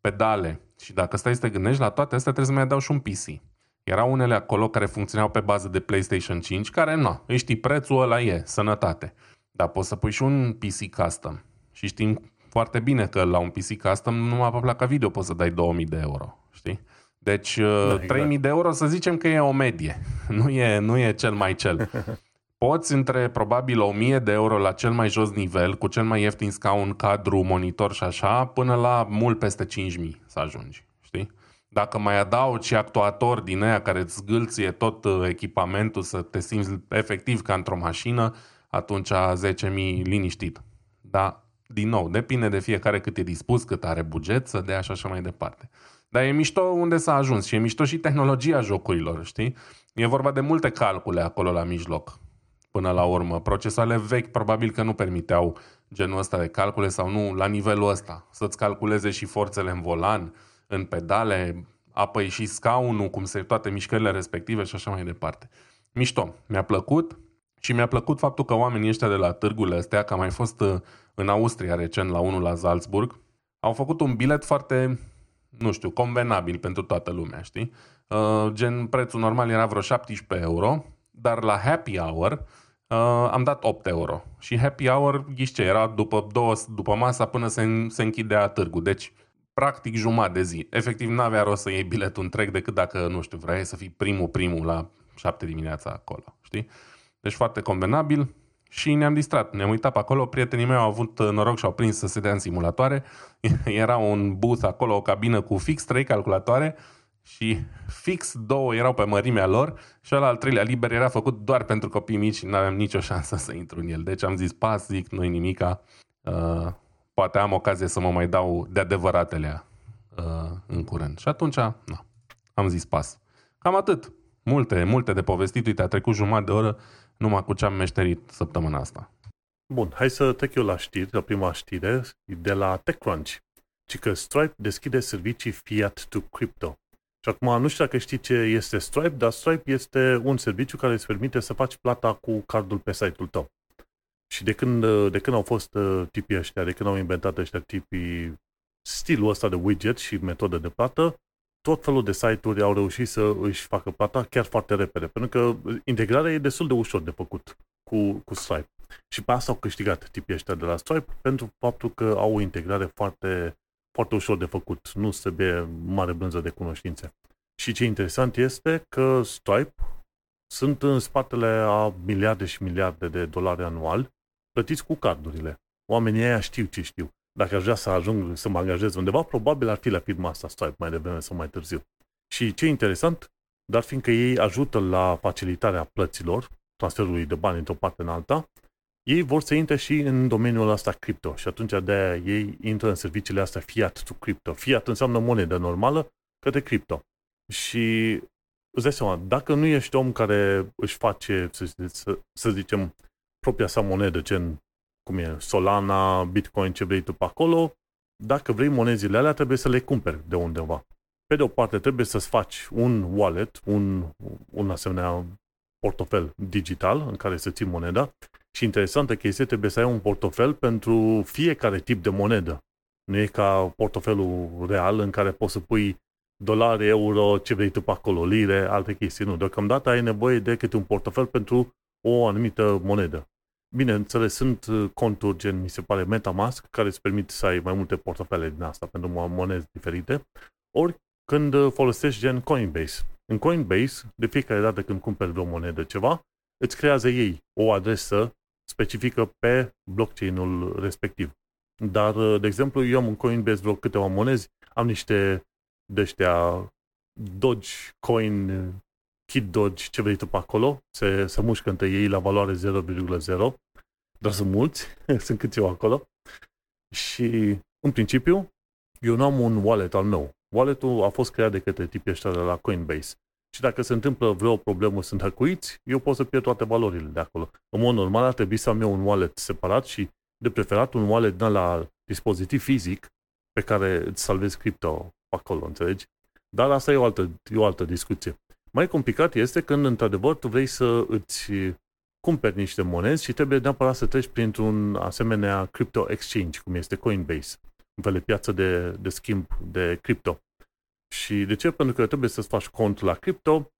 pedale. Și dacă stai să te gândești la toate astea, trebuie să mai dau și un PC. Erau unele acolo care funcționau pe bază de PlayStation 5, care nu, îi știi, prețul ăla e, sănătate. Dar poți să pui și un PC custom. Și știm foarte bine că la un PC custom numai pe placa video poți să dai 2000 de euro, știi? Deci da, exact. 3000 de euro să zicem că e o medie, <laughs> nu e, nu e cel mai cel. <laughs> poți între probabil 1000 de euro la cel mai jos nivel, cu cel mai ieftin scaun, cadru, monitor și așa, până la mult peste 5000 să ajungi, știi? Dacă mai adaugi și actuator din aia care îți zgâlție tot uh, echipamentul să te simți efectiv ca într-o mașină, atunci 10.000 liniștit. Dar, din nou, depinde de fiecare cât e dispus, cât are buget să dea și așa mai departe. Dar e mișto unde s-a ajuns și e mișto și tehnologia jocurilor, știi? E vorba de multe calcule acolo la mijloc, până la urmă. Procesoarele vechi probabil că nu permiteau genul ăsta de calcule sau nu la nivelul ăsta. Să-ți calculeze și forțele în volan, în pedale, apoi și scaunul, cum se toate mișcările respective și așa mai departe. Mișto, mi-a plăcut și mi-a plăcut faptul că oamenii ăștia de la târgurile astea, că am mai fost uh, în Austria recent la unul la Salzburg, au făcut un bilet foarte, nu știu, convenabil pentru toată lumea, știi? Uh, gen, prețul normal era vreo 17 euro, dar la happy hour uh, am dat 8 euro. Și happy hour, ghiște, era după, două, după masa până se, se închidea târgul. Deci, practic jumătate de zi. Efectiv, n-avea rost să iei biletul întreg decât dacă, nu știu, vrei să fii primul, primul la 7 dimineața acolo, știi? Deci foarte convenabil și ne-am distrat. Ne-am uitat pe acolo, prietenii mei au avut noroc și au prins să se dea în simulatoare. <laughs> Era un booth acolo, o cabină cu fix trei calculatoare și fix două erau pe mărimea lor și ăla al treilea liber era făcut doar pentru copii mici și nu aveam nicio <laughs> șansă să intru în el. Deci am zis, pas, zic, nu nimica, uh, poate am ocazie să mă mai dau de adevăratele uh, în curând. Și atunci, na, am zis pas. Cam atât. Multe, multe de povestit. Uite, a trecut jumătate de oră numai cu ce am meșterit săptămâna asta. Bun, hai să trec eu la știri, la prima știre, de la TechCrunch. Ci că Stripe deschide servicii fiat to crypto. Și acum nu știu dacă știi ce este Stripe, dar Stripe este un serviciu care îți permite să faci plata cu cardul pe site-ul tău. Și de când, de când au fost uh, tipii ăștia, de când au inventat ăștia tipii stilul ăsta de widget și metodă de plată, tot felul de site-uri au reușit să își facă plata chiar foarte repede, pentru că integrarea e destul de ușor de făcut cu, cu Stripe. Și pe asta au câștigat tipii ăștia de la Stripe, pentru faptul că au o integrare foarte, foarte ușor de făcut. Nu se trebuie mare brânză de cunoștințe. Și ce interesant este că Stripe sunt în spatele a miliarde și miliarde de dolari anual plătiți cu cardurile. Oamenii aia știu ce știu dacă aș vrea să ajung să mă angajez undeva, probabil ar fi la firma asta Stripe mai devreme sau mai târziu. Și ce interesant, dar fiindcă ei ajută la facilitarea plăților, transferului de bani într-o parte în alta, ei vor să intre și în domeniul ăsta cripto și atunci de ei intră în serviciile astea fiat to crypto. Fiat înseamnă monedă normală către cripto. Și îți dai seama, dacă nu ești om care își face, să, să, să zicem, propria sa monedă, gen cum e Solana, Bitcoin, ce vrei tu pe acolo, dacă vrei monezile alea, trebuie să le cumperi de undeva. Pe de o parte, trebuie să-ți faci un wallet, un, un asemenea portofel digital în care să ții moneda și interesantă chestie, trebuie să ai un portofel pentru fiecare tip de monedă. Nu e ca portofelul real în care poți să pui dolari, euro, ce vrei tu pe acolo, lire, alte chestii. Nu, deocamdată ai nevoie de câte un portofel pentru o anumită monedă. Bineînțeles, sunt uh, conturi gen, mi se pare, Metamask, care îți permit să ai mai multe portofele din asta pentru monede diferite, ori când uh, folosești gen Coinbase. În Coinbase, de fiecare dată când cumperi o monedă ceva, îți creează ei o adresă specifică pe blockchain-ul respectiv. Dar, uh, de exemplu, eu am în Coinbase vreo câteva monezi, am niște de ăștia Dogecoin, Kid Doge, ce vrei tu pe acolo, se, se mușcă între ei la valoare 0,0 dar <laughs> sunt mulți, sunt câți eu acolo. Și, în principiu, eu nu am un wallet al meu. Walletul a fost creat de către tipii ăștia de la Coinbase. Și dacă se întâmplă vreo problemă, sunt hăcuiți, eu pot să pierd toate valorile de acolo. În mod normal ar trebui să am eu un wallet separat și de preferat un wallet de la dispozitiv fizic pe care îți salvezi cripto acolo, înțelegi? Dar asta e o altă, e o altă discuție. Mai complicat este când, într-adevăr, tu vrei să îți cumperi niște monezi și trebuie neapărat să treci printr-un asemenea crypto exchange, cum este Coinbase, un fel de piață de, de schimb de cripto. Și de ce? Pentru că trebuie să-ți faci cont la cripto,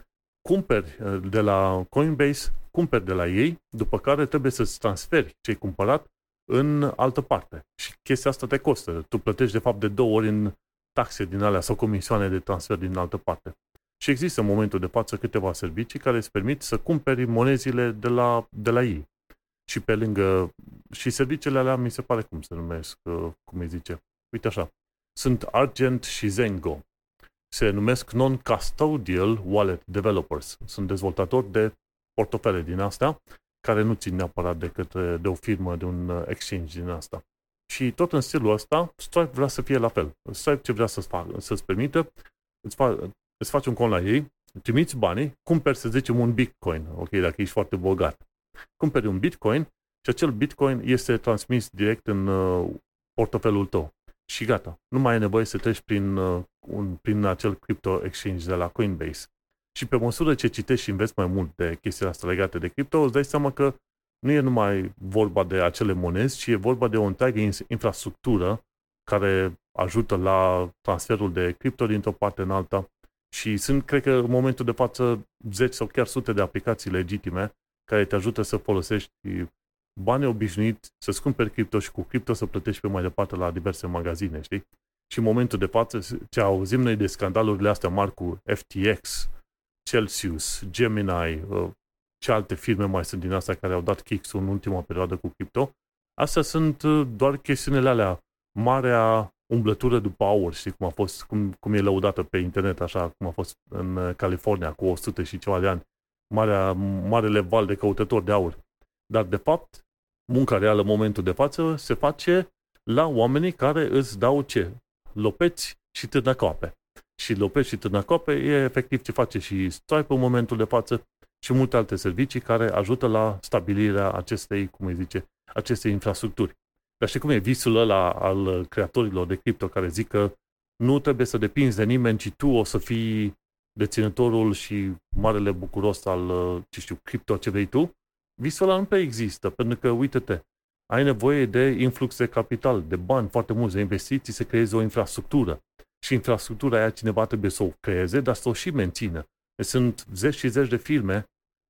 cumperi uh, de la Coinbase, cumperi de la ei, după care trebuie să-ți transferi ce ai cumpărat în altă parte. Și chestia asta te costă. Tu plătești de fapt de două ori în taxe din alea sau comisioane de transfer din altă parte. Și există în momentul de față câteva servicii care îți permit să cumperi monezile de la, de la ei. Și pe lângă, și serviciile alea mi se pare cum se numesc, uh, cum îi zice. Uite așa, sunt Argent și Zengo. Se numesc Non-Custodial Wallet Developers. Sunt dezvoltatori de portofele din asta, care nu țin neapărat de, către, de o firmă, de un uh, exchange din asta. Și tot în stilul ăsta, Stripe vrea să fie la fel. Stripe ce vrea să-ți, facă, să-ți permită, îți, fa, îți faci un cont la ei, trimiți banii, cumperi, să zicem, un Bitcoin, ok, dacă ești foarte bogat. Cumperi un Bitcoin și acel Bitcoin este transmis direct în uh, portofelul tău. Și gata. Nu mai ai nevoie să treci prin, uh, un, prin acel crypto exchange de la Coinbase. Și pe măsură ce citești și înveți mai mult de chestiile astea legate de cripto, îți dai seama că nu e numai vorba de acele monezi, ci e vorba de o întreagă infrastructură care ajută la transferul de cripto dintr-o parte în alta și sunt, cred că, în momentul de față, zeci sau chiar sute de aplicații legitime care te ajută să folosești bani obișnuit, să-ți cumperi cripto și cu cripto să plătești pe mai departe la diverse magazine, știi? Și în momentul de față, ce auzim noi de scandalurile astea mari cu FTX, Celsius, Gemini, uh, ce alte firme mai sunt din astea care au dat kicks în ultima perioadă cu cripto, astea sunt uh, doar chestiunile alea, marea umblătură după aur, știi cum a fost, cum, cum e lăudată pe internet, așa cum a fost în uh, California cu 100 și ceva de ani, marea, marele val de căutători de aur. Dar, de fapt, munca reală în momentul de față se face la oamenii care îți dau ce? Lopeți și târnăcoape. Și lopeți și târnăcoape e efectiv ce face și Stripe în momentul de față și multe alte servicii care ajută la stabilirea acestei, cum îi zice, acestei infrastructuri. Dar știi cum e visul ăla al creatorilor de cripto care zic că nu trebuie să depinzi de nimeni, ci tu o să fii deținătorul și marele bucuros al, ce știu, cripto ce vrei tu? Visul ăla nu prea există, pentru că, uite-te, ai nevoie de influx de capital, de bani foarte mulți, de investiții, să creezi o infrastructură. Și infrastructura aia cineva trebuie să o creeze, dar să o și mențină. Deci sunt zeci și zeci de firme,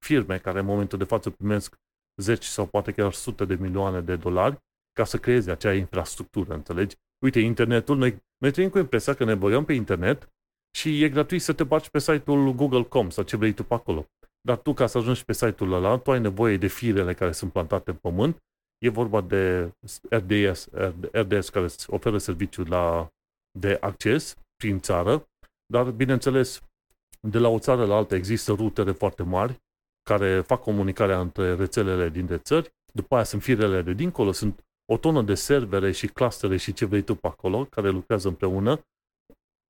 firme care în momentul de față primesc zeci sau poate chiar sute de milioane de dolari ca să creeze acea infrastructură, înțelegi? Uite, internetul, noi, noi trăim cu impresia că ne băgăm pe internet și e gratuit să te bagi pe site-ul Google.com sau ce vrei tu pe acolo. Dar tu, ca să ajungi pe site-ul ăla, tu ai nevoie de firele care sunt plantate în pământ. E vorba de RDS, RDS care îți oferă serviciul la, de acces prin țară, dar, bineînțeles, de la o țară la alta există rutere foarte mari care fac comunicarea între rețelele dintre țări. După aia sunt firele de dincolo, sunt o tonă de servere și clustere și ce vrei tu pe acolo, care lucrează împreună.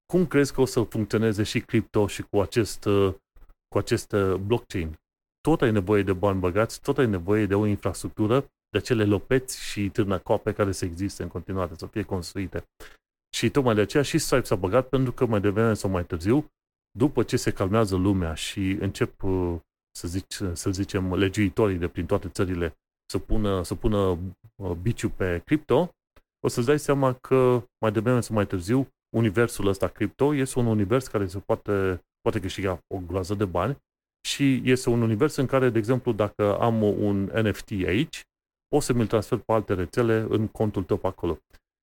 Cum crezi că o să funcționeze și cripto și cu acest, cu acest blockchain? Tot ai nevoie de bani băgați, tot ai nevoie de o infrastructură, de acele lopeți și târnăcoape care să existe în continuare, să fie construite. Și tocmai de aceea și Stripe s-a băgat pentru că mai devreme sau mai târziu, după ce se calmează lumea și încep, să, zic, să zicem, legiuitorii de prin toate țările să pună, să pună uh, biciu pe cripto, o să-ți dai seama că mai devreme sau mai târziu universul ăsta cripto este un univers care se poate, poate câștiga o groază de bani și este un univers în care, de exemplu, dacă am un NFT aici, poți să mi-l transfer pe alte rețele în contul tău pe acolo.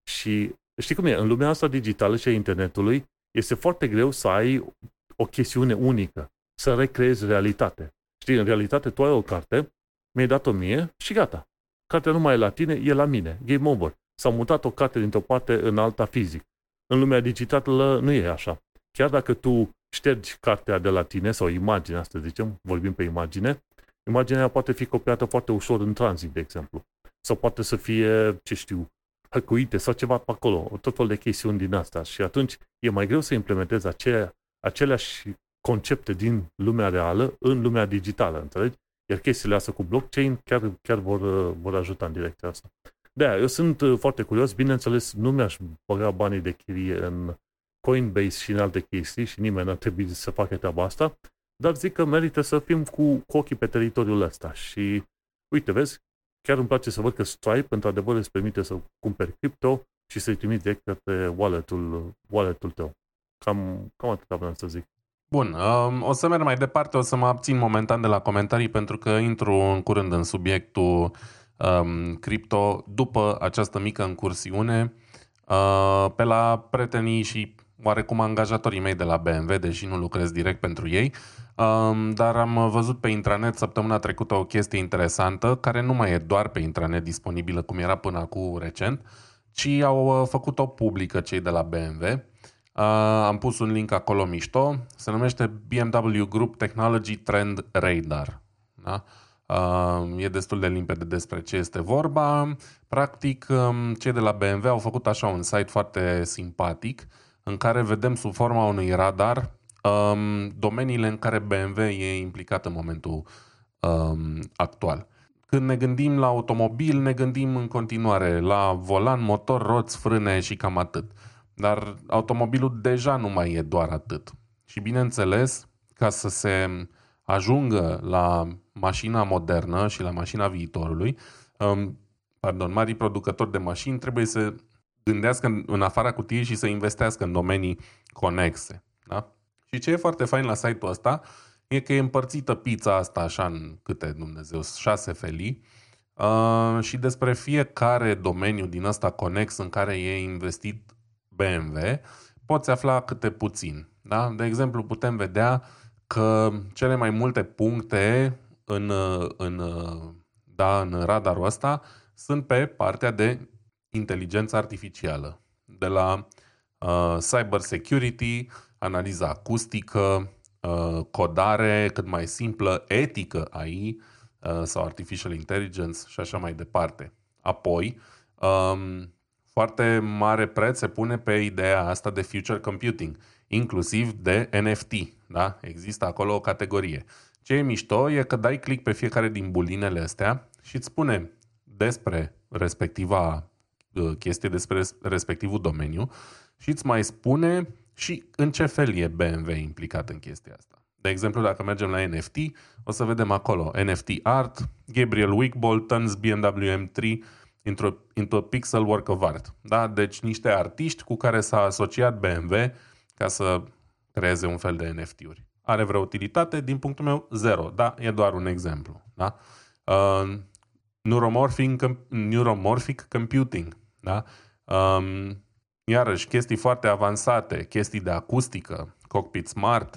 Și știi cum e? În lumea asta digitală și a internetului este foarte greu să ai o chestiune unică, să recreezi realitate. Știi, în realitate tu ai o carte mi-ai dat-o mie și gata. Cartea nu mai e la tine, e la mine. Game over. S-a mutat o carte dintr-o parte în alta fizic. În lumea digitală nu e așa. Chiar dacă tu ștergi cartea de la tine sau imaginea, să zicem, vorbim pe imagine, imaginea poate fi copiată foarte ușor în tranzit, de exemplu. Sau poate să fie, ce știu, hăcuite sau ceva pe acolo, tot fel de chestiuni din asta. Și atunci e mai greu să implementezi acelea, aceleași concepte din lumea reală în lumea digitală, înțelegi? Iar chestiile astea cu blockchain chiar, chiar vor, vor ajuta în direcția asta. de eu sunt uh, foarte curios. Bineînțeles, nu mi-aș băga banii de chirie în Coinbase și în alte chestii și nimeni n-ar trebui să facă treaba asta, dar zic că merită să fim cu, cu ochii pe teritoriul ăsta. Și uite, vezi, chiar îmi place să văd că Stripe într-adevăr îți permite să cumperi cripto și să-i trimiți direct către wallet-ul, wallet-ul tău. Cam, cam atât vreau să zic. Bun, um, o să merg mai departe, o să mă abțin momentan de la comentarii pentru că intru în curând în subiectul um, cripto după această mică încursiune uh, pe la prietenii și oarecum angajatorii mei de la BMW, deși nu lucrez direct pentru ei, um, dar am văzut pe intranet săptămâna trecută o chestie interesantă, care nu mai e doar pe intranet disponibilă cum era până acum recent, ci au uh, făcut-o publică cei de la BMW. Uh, am pus un link acolo mișto, se numește BMW Group Technology Trend Radar. Da? Uh, e destul de limpede despre ce este vorba. Practic, um, cei de la BMW au făcut așa un site foarte simpatic în care vedem sub forma unui radar um, domeniile în care BMW e implicat în momentul um, actual. Când ne gândim la automobil, ne gândim în continuare la volan, motor, roți, frâne și cam atât. Dar automobilul deja nu mai e doar atât. Și bineînțeles, ca să se ajungă la mașina modernă și la mașina viitorului, um, pardon, mari producători de mașini trebuie să gândească în, în afara cutiei și să investească în domenii conexe. Da? Și ce e foarte fain la site-ul ăsta e că e împărțită pizza asta așa în câte, Dumnezeu, șase felii uh, și despre fiecare domeniu din ăsta conex în care e investit BMW poți afla câte puțin. Da? De exemplu, putem vedea că cele mai multe puncte în, în, da, în radarul ăsta sunt pe partea de inteligență artificială, de la uh, cyber security, analiza acustică, uh, codare cât mai simplă, etică AI uh, sau artificial intelligence și așa mai departe. Apoi, um, foarte mare preț se pune pe ideea asta de future computing, inclusiv de NFT. Da? Există acolo o categorie. Ce e mișto e că dai click pe fiecare din bulinele astea și îți spune despre respectiva uh, chestie, despre respectivul domeniu și îți mai spune și în ce fel e BMW implicat în chestia asta. De exemplu, dacă mergem la NFT, o să vedem acolo NFT Art, Gabriel Wickball turns BMW M3 into, into a pixel work of art. Da? Deci niște artiști cu care s-a asociat BMW ca să creeze un fel de NFT-uri. Are vreo utilitate? Din punctul meu, zero. Da, e doar un exemplu. Da? Uh, neuromorphic, neuromorphic computing. Da? Um, iarăși, chestii foarte avansate, chestii de acustică, cockpit smart,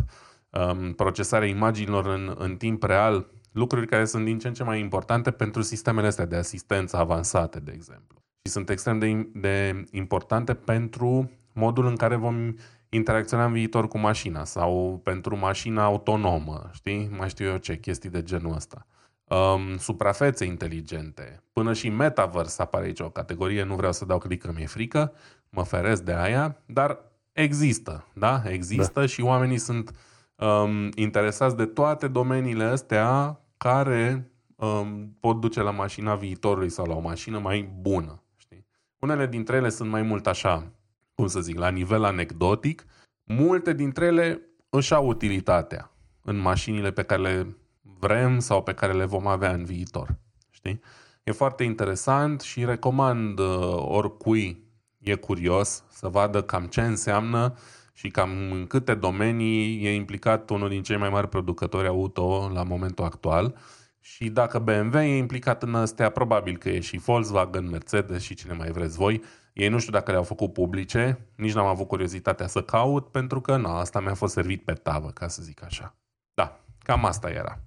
um, procesarea imaginilor în, în timp real, lucruri care sunt din ce în ce mai importante pentru sistemele astea de asistență avansate, de exemplu. Și sunt extrem de, de importante pentru modul în care vom interacționa în viitor cu mașina sau pentru mașina autonomă, știi? Mai știu eu ce, chestii de genul ăsta. Um, suprafețe inteligente, până și metaverse apare aici o categorie, nu vreau să dau click că mi-e frică, mă feresc de aia, dar există, da? Există da. și oamenii sunt um, interesați de toate domeniile astea care um, pot duce la mașina viitorului sau la o mașină mai bună. Știi? Unele dintre ele sunt mai mult așa, cum să zic, la nivel anecdotic. Multe dintre ele își au utilitatea în mașinile pe care le vrem sau pe care le vom avea în viitor. Știi? E foarte interesant și recomand uh, oricui e curios să vadă cam ce înseamnă și cam în câte domenii e implicat unul din cei mai mari producători auto la momentul actual. Și dacă BMW e implicat în astea, probabil că e și Volkswagen, Mercedes și cine mai vreți voi. Ei nu știu dacă le-au făcut publice, nici n-am avut curiozitatea să caut, pentru că na, asta mi-a fost servit pe tavă, ca să zic așa. Da, cam asta era.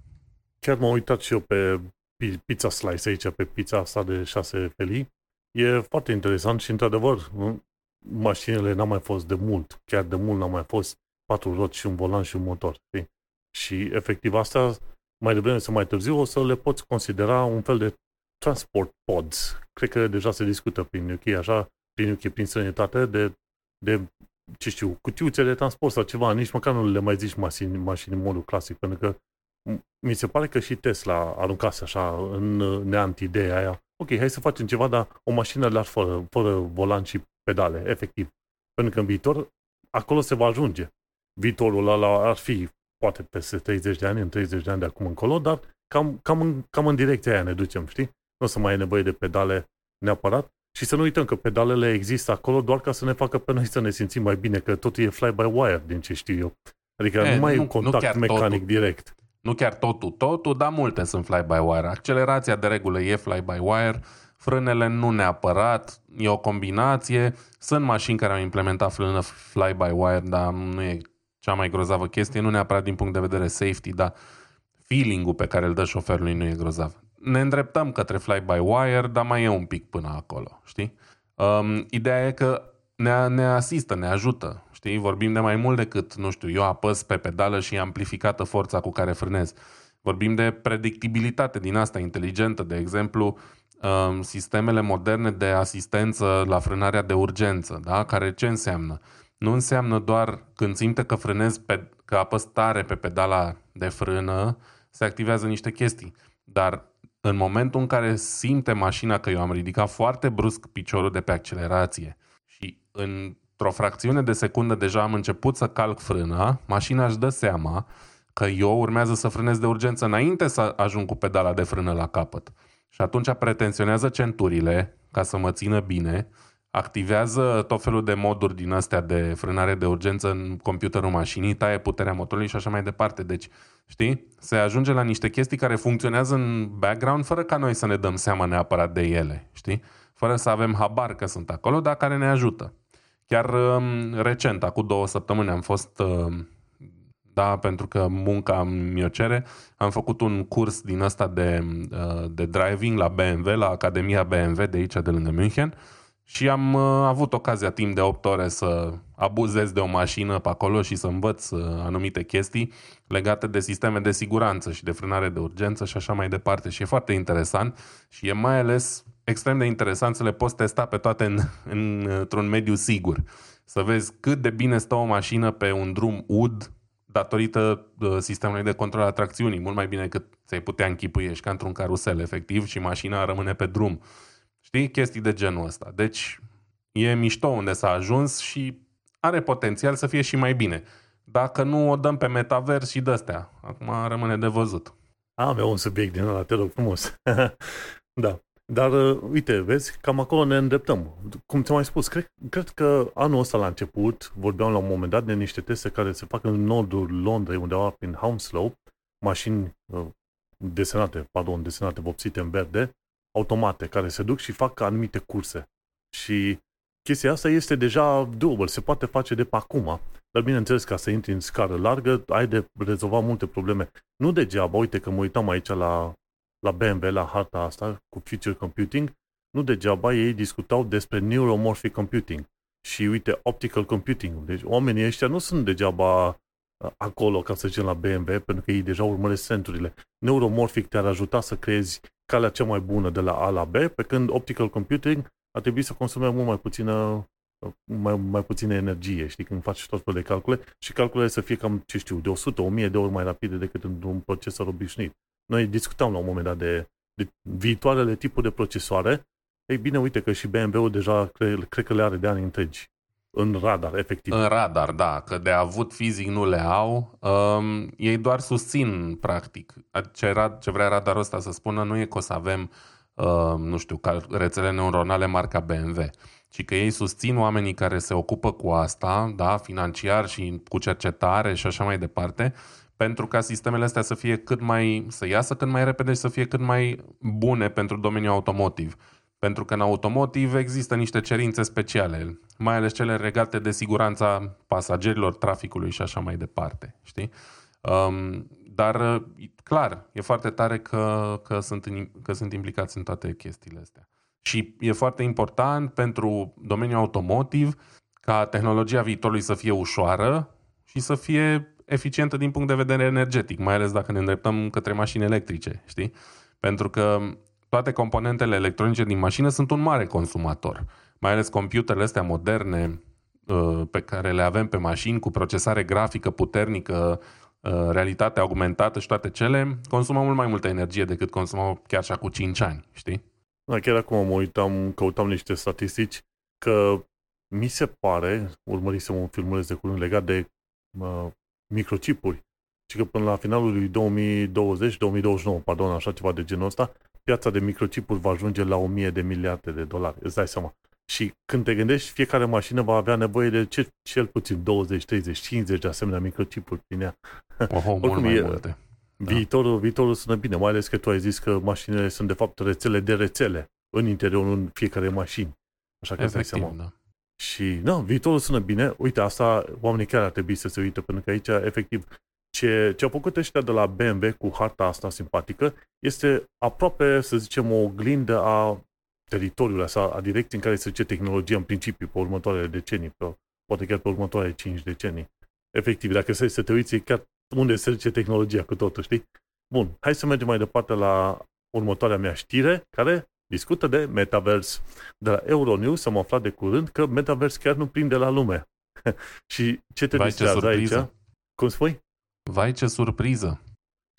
Chiar m-am uitat și eu pe pizza slice aici, pe pizza asta de șase felii. E foarte interesant și, într-adevăr, mașinile n-au mai fost de mult, chiar de mult n-au mai fost patru roți și un volan și un motor. Știi? Și, efectiv, asta, mai devreme sau mai târziu, o să le poți considera un fel de transport pods. Cred că deja se discută prin UK, așa, prin UK, prin străinătate, de, de ce știu, cutiuțe de transport sau ceva, nici măcar nu le mai zici mașini, mașini în modul clasic, pentru că mi se pare că și Tesla aruncase așa în neant ideea aia. Ok, hai să facem ceva, dar o mașină de fără, fără volan și pedale, efectiv. Pentru că în viitor, acolo se va ajunge. Viitorul ăla ar fi, poate peste 30 de ani, în 30 de ani de acum încolo, dar cam, cam, în, cam în direcția aia ne ducem, știi? Nu o să mai e nevoie de pedale neapărat. Și să nu uităm că pedalele există acolo doar ca să ne facă pe noi să ne simțim mai bine, că totul e fly-by-wire, din ce știu eu. Adică e, nu mai nu, e contact nu mecanic totul. direct. Nu chiar totul, totul, dar multe sunt fly-by-wire. Accelerația de regulă e fly-by-wire, frânele nu neapărat, e o combinație. Sunt mașini care au implementat frână fly-by-wire, dar nu e cea mai grozavă chestie, nu neapărat din punct de vedere safety, dar feeling-ul pe care îl dă șoferului nu e grozav. Ne îndreptăm către fly-by-wire, dar mai e un pic până acolo, știi? Um, ideea e că ne, ne asistă, ne ajută, știi? Vorbim de mai mult decât, nu știu, eu apăs pe pedală și e amplificată forța cu care frânez. Vorbim de predictibilitate din asta inteligentă, de exemplu, um, sistemele moderne de asistență la frânarea de urgență, da? care ce înseamnă? Nu înseamnă doar când simte că frânezi, pe, că apăs tare pe pedala de frână, se activează niște chestii. Dar în momentul în care simte mașina că eu am ridicat foarte brusc piciorul de pe accelerație și într-o fracțiune de secundă deja am început să calc frâna, mașina își dă seama că eu urmează să frânez de urgență înainte să ajung cu pedala de frână la capăt. Și atunci pretenționează centurile ca să mă țină bine, activează tot felul de moduri din astea de frânare de urgență în computerul mașinii, taie puterea motorului și așa mai departe. Deci, știi, se ajunge la niște chestii care funcționează în background fără ca noi să ne dăm seama neapărat de ele, știi? Fără să avem habar că sunt acolo, dar care ne ajută. Chiar um, recent, acum două săptămâni, am fost uh, da, pentru că munca mi-o cere. Am făcut un curs din ăsta de, uh, de driving la BMW, la Academia BMW de aici, de lângă München. Și am uh, avut ocazia timp de 8 ore să abuzez de o mașină pe acolo și să învăț uh, anumite chestii legate de sisteme de siguranță și de frânare de urgență și așa mai departe. Și e foarte interesant și e mai ales extrem de interesant să le poți testa pe toate în, în, într-un mediu sigur. Să vezi cât de bine stă o mașină pe un drum ud datorită uh, sistemului de control a tracțiunii, mult mai bine decât ți-ai putea închipui, ești ca într-un carusel efectiv și mașina rămâne pe drum. Știi? Chestii de genul ăsta. Deci e mișto unde s-a ajuns și are potențial să fie și mai bine. Dacă nu o dăm pe metavers și de-astea. Acum rămâne de văzut. Am eu un subiect din ăla, te rog frumos. <laughs> da. Dar, uh, uite, vezi, cam acolo ne îndreptăm. Cum ți-am mai spus, cred, cred că anul ăsta la început, vorbeam la un moment dat de niște teste care se fac în nordul Londrei, undeva prin Hounslow, mașini uh, desenate, pardon, desenate, vopsite în verde, automate, care se duc și fac anumite curse. Și chestia asta este deja doable, se poate face de pe acum. Dar bineînțeles, ca să intri în scară largă, ai de rezolvat multe probleme. Nu degeaba, uite că mă uitam aici la la BMW, la harta asta, cu Future Computing, nu degeaba ei discutau despre Neuromorphic Computing și, uite, Optical Computing. Deci oamenii ăștia nu sunt degeaba uh, acolo, ca să zicem, la BMW, pentru că ei deja urmăresc centurile. Neuromorphic te-ar ajuta să creezi calea cea mai bună de la A la B, pe când Optical Computing ar trebui să consume mult mai puțină uh, mai, mai puțină energie, știi, când faci tot felul de calcule și calculele să fie cam, ce știu, de 100, 1000 de ori mai rapide decât într-un procesor obișnuit. Noi discutam la un moment dat de, de viitoarele tipuri de procesoare. Ei bine, uite că și BMW-ul deja cre, cred că le are de ani întregi în radar, efectiv. În radar, da, că de avut fizic nu le au. Um, ei doar susțin, practic. Ce, rad, ce vrea radarul ăsta să spună nu e că o să avem, uh, nu știu, rețele neuronale marca BMW, ci că ei susțin oamenii care se ocupă cu asta, da, financiar și cu cercetare și așa mai departe, pentru ca sistemele astea să fie cât mai, să iasă cât mai repede și să fie cât mai bune pentru domeniul automotiv. Pentru că în automotiv există niște cerințe speciale, mai ales cele regate de siguranța pasagerilor, traficului și așa mai departe. Știi? Um, dar, clar, e foarte tare că, că, sunt, că sunt implicați în toate chestiile astea. Și e foarte important pentru domeniul automotiv ca tehnologia viitorului să fie ușoară și să fie eficientă din punct de vedere energetic, mai ales dacă ne îndreptăm către mașini electrice, știi? Pentru că toate componentele electronice din mașină sunt un mare consumator. Mai ales computerele astea moderne uh, pe care le avem pe mașini cu procesare grafică puternică, uh, realitate augmentată și toate cele, consumă mult mai multă energie decât consumau chiar și acum 5 ani, știi? Da, chiar acum mă uitam, căutam niște statistici, că mi se pare, urmărisem un filmuleț de curând legat de uh, microchipuri. Și că până la finalul lui 2020-2029, pardon, așa ceva de genul ăsta, piața de microchipuri va ajunge la 1000 de miliarde de dolari. Îți dai seama. Și când te gândești, fiecare mașină va avea nevoie de ce, cel puțin 20, 30, 50 de asemenea microchipuri din ea. Oho, <laughs> mult mai e, multe. Viitorul, da. viitorul sună bine, mai ales că tu ai zis că mașinile sunt de fapt rețele de rețele. în interiorul fiecare mașini. Așa că Efectiv, dai seama. Da. Și, da, viitorul sună bine. Uite, asta oamenii chiar ar trebui să se uite, pentru că aici, efectiv, ce, ce au făcut ăștia de la BMW cu harta asta simpatică este aproape, să zicem, o oglindă a teritoriului, ăsta, a direcției în care se duce tehnologia în principiu pe următoarele decenii, pe, poate chiar pe următoarele 5 decenii. Efectiv, dacă să, să te uiți, chiar unde se duce tehnologia cu totul, știi? Bun, hai să mergem mai departe la următoarea mea știre, care discută de Metaverse. De la Euronews am aflat de curând că Metaverse chiar nu prinde la lume. <laughs> și ce te Vai, distrează aici? Cum spui? Vai, ce surpriză!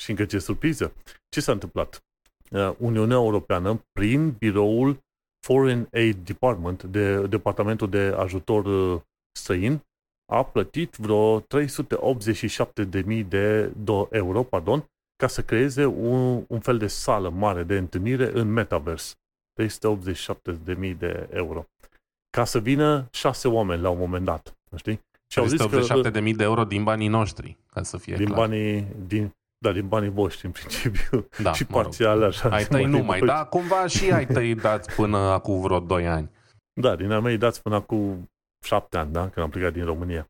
Și încă ce surpriză! Ce s-a întâmplat? Uh, Uniunea Europeană, prin biroul Foreign Aid Department, de Departamentul de Ajutor uh, Străin, a plătit vreo 387.000 de euro pardon, ca să creeze un, un fel de sală mare de întâlnire în Metaverse. 387.000 de euro. Ca să vină șase oameni la un moment dat. Știi? Și au zis că, de mii de euro din banii noștri, ca să fie din clar. Banii, din, da, din banii voștri, în principiu. <laughs> Da, și parțial, așa. Ai tăi numai, da, cumva și ai tăi dați până acum vreo 2 ani. Da, din ai mei dați până acum 7 ani, da, când am plecat din România.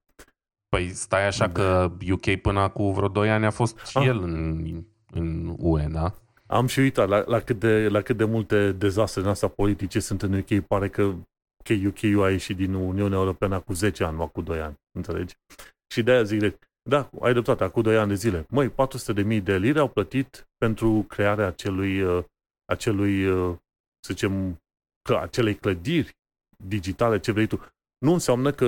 Păi stai așa da. că UK până acum vreo 2 ani a fost și ah. el în, în UE, da? Am și uitat la, la, cât de, la cât de multe dezastre în asta politice sunt în UK. Pare că că UK a ieșit din Uniunea Europeană cu 10 ani, nu cu 2 ani, înțelegi? Și de-aia zic, da, ai dreptate, acum 2 ani de zile. Măi, 400 de mii de lire au plătit pentru crearea acelui, uh, acelui uh, să zicem, că acelei clădiri digitale, ce vrei tu. Nu înseamnă că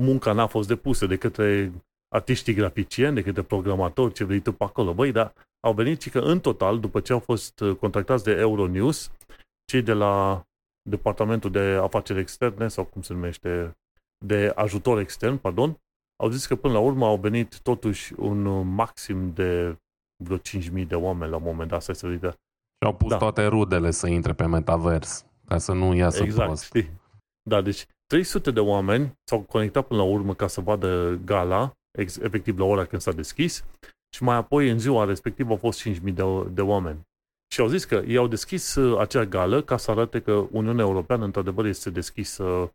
munca n-a fost depusă de către artiștii graficieni, de către programatori, ce vrei tu pe acolo. Băi, dar au venit și că în total, după ce au fost uh, contractați de Euronews, cei de la Departamentul de Afaceri Externe, sau cum se numește, de ajutor extern, pardon, au zis că până la urmă au venit totuși un maxim de vreo 5.000 de oameni la un moment dat, să vedă. Și au pus da. toate rudele să intre pe metavers, ca să nu iasă exact, prost. Știi? Da, deci 300 de oameni s-au conectat până la urmă ca să vadă gala, ex- efectiv la ora când s-a deschis, și mai apoi în ziua respectivă au fost 5.000 de, de oameni. Și au zis că ei au deschis uh, acea gală ca să arate că Uniunea Europeană într-adevăr este deschisă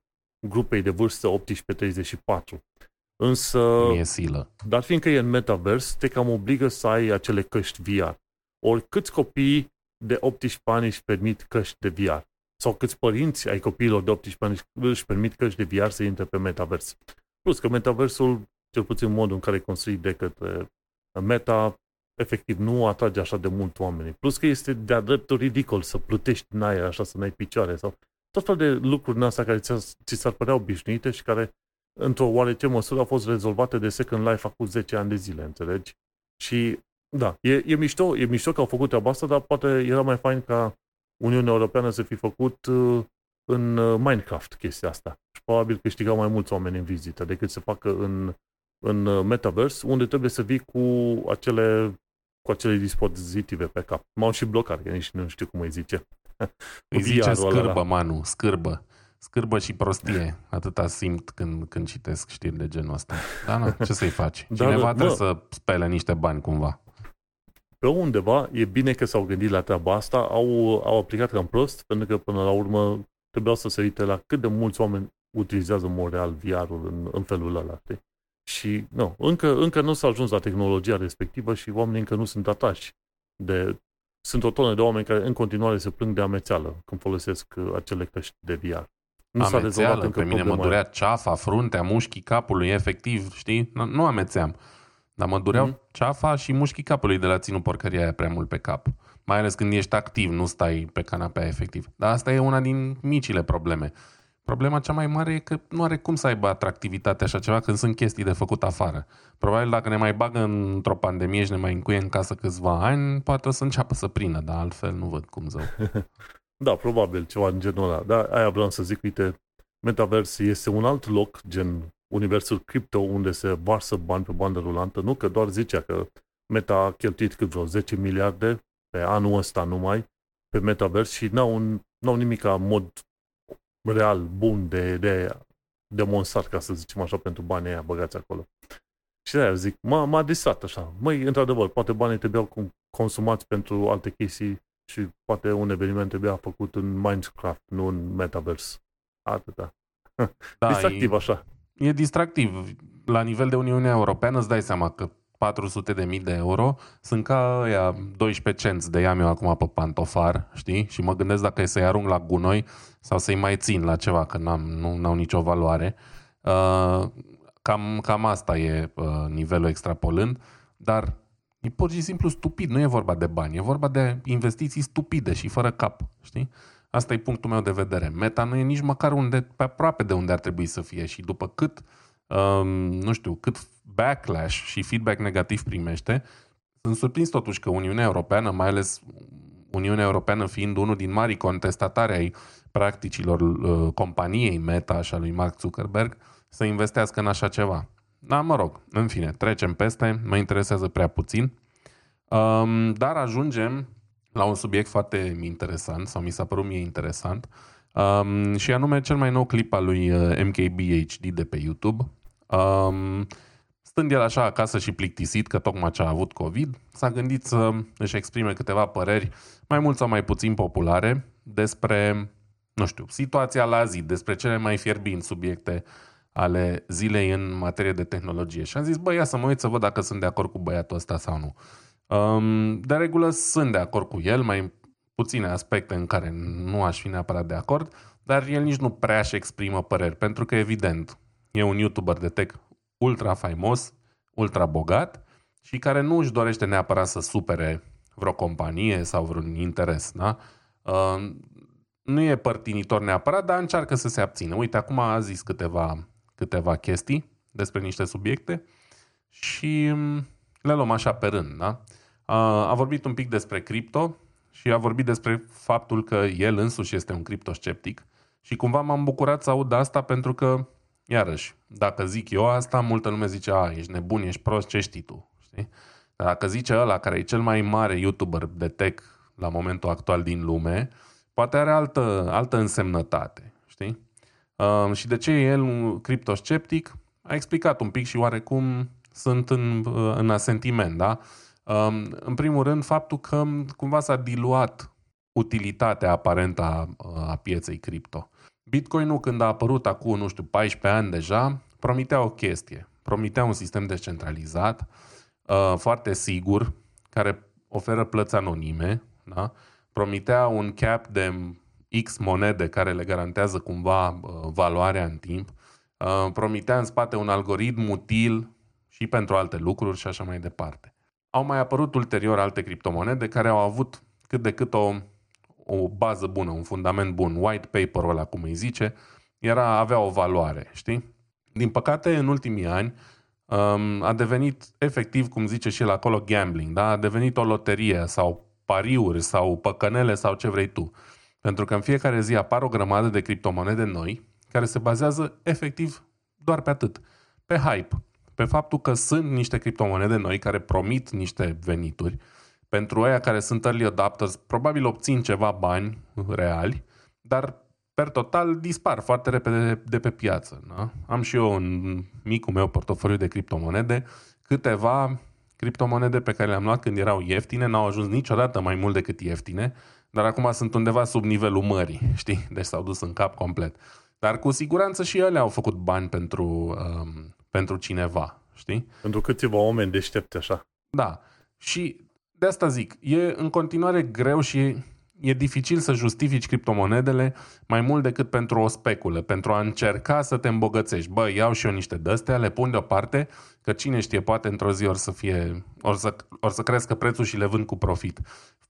grupei de vârstă 18-34. Însă, Mie silă. dar fiindcă e în metavers, te cam obligă să ai acele căști VR. Ori câți copii de 18 ani își permit căști de VR? Sau câți părinți ai copiilor de 18 ani își permit căști de VR să intre pe metavers? Plus că metaversul, cel puțin modul în care e construit de către Meta, efectiv nu atrage așa de mult oameni. Plus că este de-a dreptul ridicol să plutești în aer așa, să n-ai picioare sau tot fel de lucruri în astea care ți, s-ar părea obișnuite și care într-o oarece măsură au fost rezolvate de Second Life acum 10 ani de zile, înțelegi? Și da, e, e, mișto, e mișto că au făcut treaba asta, dar poate era mai fain ca Uniunea Europeană să fi făcut uh, în uh, Minecraft chestia asta. Și probabil câștigau mai mulți oameni în vizită decât să facă în, în uh, Metaverse, unde trebuie să vii cu acele cu acele dispozitive pe cap. M-au și blocat, că nici nu știu cum îi zice. Îi zice scârbă, ăla. Manu, scârbă. Scârbă și prostie. Atâta simt când, când citesc știri de genul ăsta. Da, nu, ce să-i faci? <laughs> Cineva da, trebuie da. să spele niște bani cumva. Pe undeva e bine că s-au gândit la treaba asta, au, au aplicat cam prost, pentru că până la urmă trebuiau să se uite la cât de mulți oameni utilizează în mod real VR-ul în, în felul ăla. Știi? Și nu, încă, încă nu s-a ajuns la tehnologia respectivă și oamenii încă nu sunt atași de... Sunt o tonă de oameni care în continuare se plâng de amețeală când folosesc uh, acele căști de VR. Nu s-a rezolvat încă pe mine mă durea ceafa, fruntea, mușchii capului, efectiv, știi? Nu, nu amețeam. Dar mă dureau mm-hmm. ceafa și mușchii capului de la ținut porcăria aia prea mult pe cap. Mai ales când ești activ, nu stai pe canapea efectiv. Dar asta e una din micile probleme. Problema cea mai mare e că nu are cum să aibă atractivitate așa ceva când sunt chestii de făcut afară. Probabil dacă ne mai bagă într-o pandemie și ne mai încuie în casă câțiva ani, poate o să înceapă să prină, dar altfel nu văd cum zău. <laughs> da, probabil ceva în genul ăla. Dar aia vreau să zic, uite, Metavers este un alt loc, gen universul cripto, unde se varsă bani pe bandă rulantă. Nu că doar zicea că Meta a cheltuit cât vreo 10 miliarde pe anul ăsta numai pe Metaverse și n-au, n-au nimic ca mod real, bun de, de demonstrat, ca să zicem așa, pentru banii aia băgați acolo. Și de-aia zic, m-a, m-a disat așa. Măi, într-adevăr, poate banii trebuiau consumați pentru alte chestii și poate un eveniment trebuia făcut în Minecraft, nu în Metaverse. Atâta. Da, distractiv e, așa. E distractiv. La nivel de Uniunea Europeană îți dai seama că 400 de mii de euro sunt ca aia 12 cenți de iam eu acum pe pantofar, știi? Și mă gândesc dacă e să-i arunc la gunoi sau să-i mai țin la ceva, că n-am, nu au nicio valoare. Uh, cam, cam asta e uh, nivelul extrapolând, dar e pur și simplu stupid, nu e vorba de bani, e vorba de investiții stupide și fără cap, știi? Asta e punctul meu de vedere. Meta nu e nici măcar unde, pe aproape de unde ar trebui să fie și după cât, um, nu știu, cât backlash și feedback negativ primește, sunt surprins totuși că Uniunea Europeană, mai ales Uniunea Europeană fiind unul din mari contestatari ai practicilor uh, companiei Meta și a lui Mark Zuckerberg, să investească în așa ceva. Da, mă rog, în fine, trecem peste, mă interesează prea puțin. Um, dar ajungem la un subiect foarte interesant, sau mi s-a părut mie interesant, um, și anume cel mai nou clip al lui uh, MKBHD de pe YouTube. Um, stând el așa acasă și plictisit că tocmai ce a avut COVID, s-a gândit să își exprime câteva păreri, mai mult sau mai puțin populare, despre, nu știu, situația la zi, despre cele mai fierbinți subiecte ale zilei în materie de tehnologie. Și am zis, băi, ia să mă uit să văd dacă sunt de acord cu băiatul ăsta sau nu. Um, de regulă sunt de acord cu el, mai puține aspecte în care nu aș fi neapărat de acord, dar el nici nu prea își exprimă păreri, pentru că, evident, e un YouTuber de tech ultra faimos, ultra bogat și care nu își dorește neapărat să supere vreo companie sau vreun interes, da? Uh, nu e părtinitor neapărat, dar încearcă să se abțină. Uite, acum a zis câteva, câteva chestii despre niște subiecte și mm, le luăm așa pe rând, da? A vorbit un pic despre cripto și a vorbit despre faptul că el însuși este un criptosceptic și cumva m-am bucurat să aud asta pentru că, iarăși, dacă zic eu asta, multă lume zice, a, ești nebun, ești prost, ce știi tu? Știi? Dar dacă zice ăla care e cel mai mare YouTuber de tech la momentul actual din lume, poate are altă, altă însemnătate, știi? Uh, și de ce e el un criptosceptic? A explicat un pic și oarecum sunt în, în asentiment, da? În primul rând, faptul că cumva s-a diluat utilitatea aparentă a, a pieței cripto. Bitcoinul, când a apărut acum, nu știu, 14 ani deja, promitea o chestie. Promitea un sistem descentralizat, foarte sigur, care oferă plăți anonime, da? promitea un cap de X monede care le garantează cumva valoarea în timp, promitea în spate un algoritm util și pentru alte lucruri și așa mai departe. Au mai apărut ulterior alte criptomonede care au avut cât de cât o, o bază bună, un fundament bun, white paper-ul ăla, cum îi zice, era, avea o valoare, știi? Din păcate, în ultimii ani, um, a devenit efectiv, cum zice și el acolo, gambling, da? A devenit o loterie sau pariuri sau păcănele sau ce vrei tu. Pentru că în fiecare zi apar o grămadă de criptomonede noi care se bazează efectiv doar pe atât. Pe hype, pe faptul că sunt niște criptomonede noi care promit niște venituri. Pentru aia care sunt early adapters, probabil obțin ceva bani reali, dar per total dispar foarte repede de pe piață. Da? Am și eu în micul meu portofoliu de criptomonede câteva criptomonede pe care le-am luat când erau ieftine, n-au ajuns niciodată mai mult decât ieftine, dar acum sunt undeva sub nivelul mării, <laughs> știi? Deci s-au dus în cap complet. Dar cu siguranță și ele au făcut bani pentru, um, pentru cineva, știi? Pentru câțiva oameni deștepți așa. Da. Și de asta zic, e în continuare greu și e, e dificil să justifici criptomonedele mai mult decât pentru o speculă, pentru a încerca să te îmbogățești. Bă, iau și eu niște dăstea, le pun deoparte, că cine știe, poate într-o zi or să fie, or să, or să crească prețul și le vând cu profit.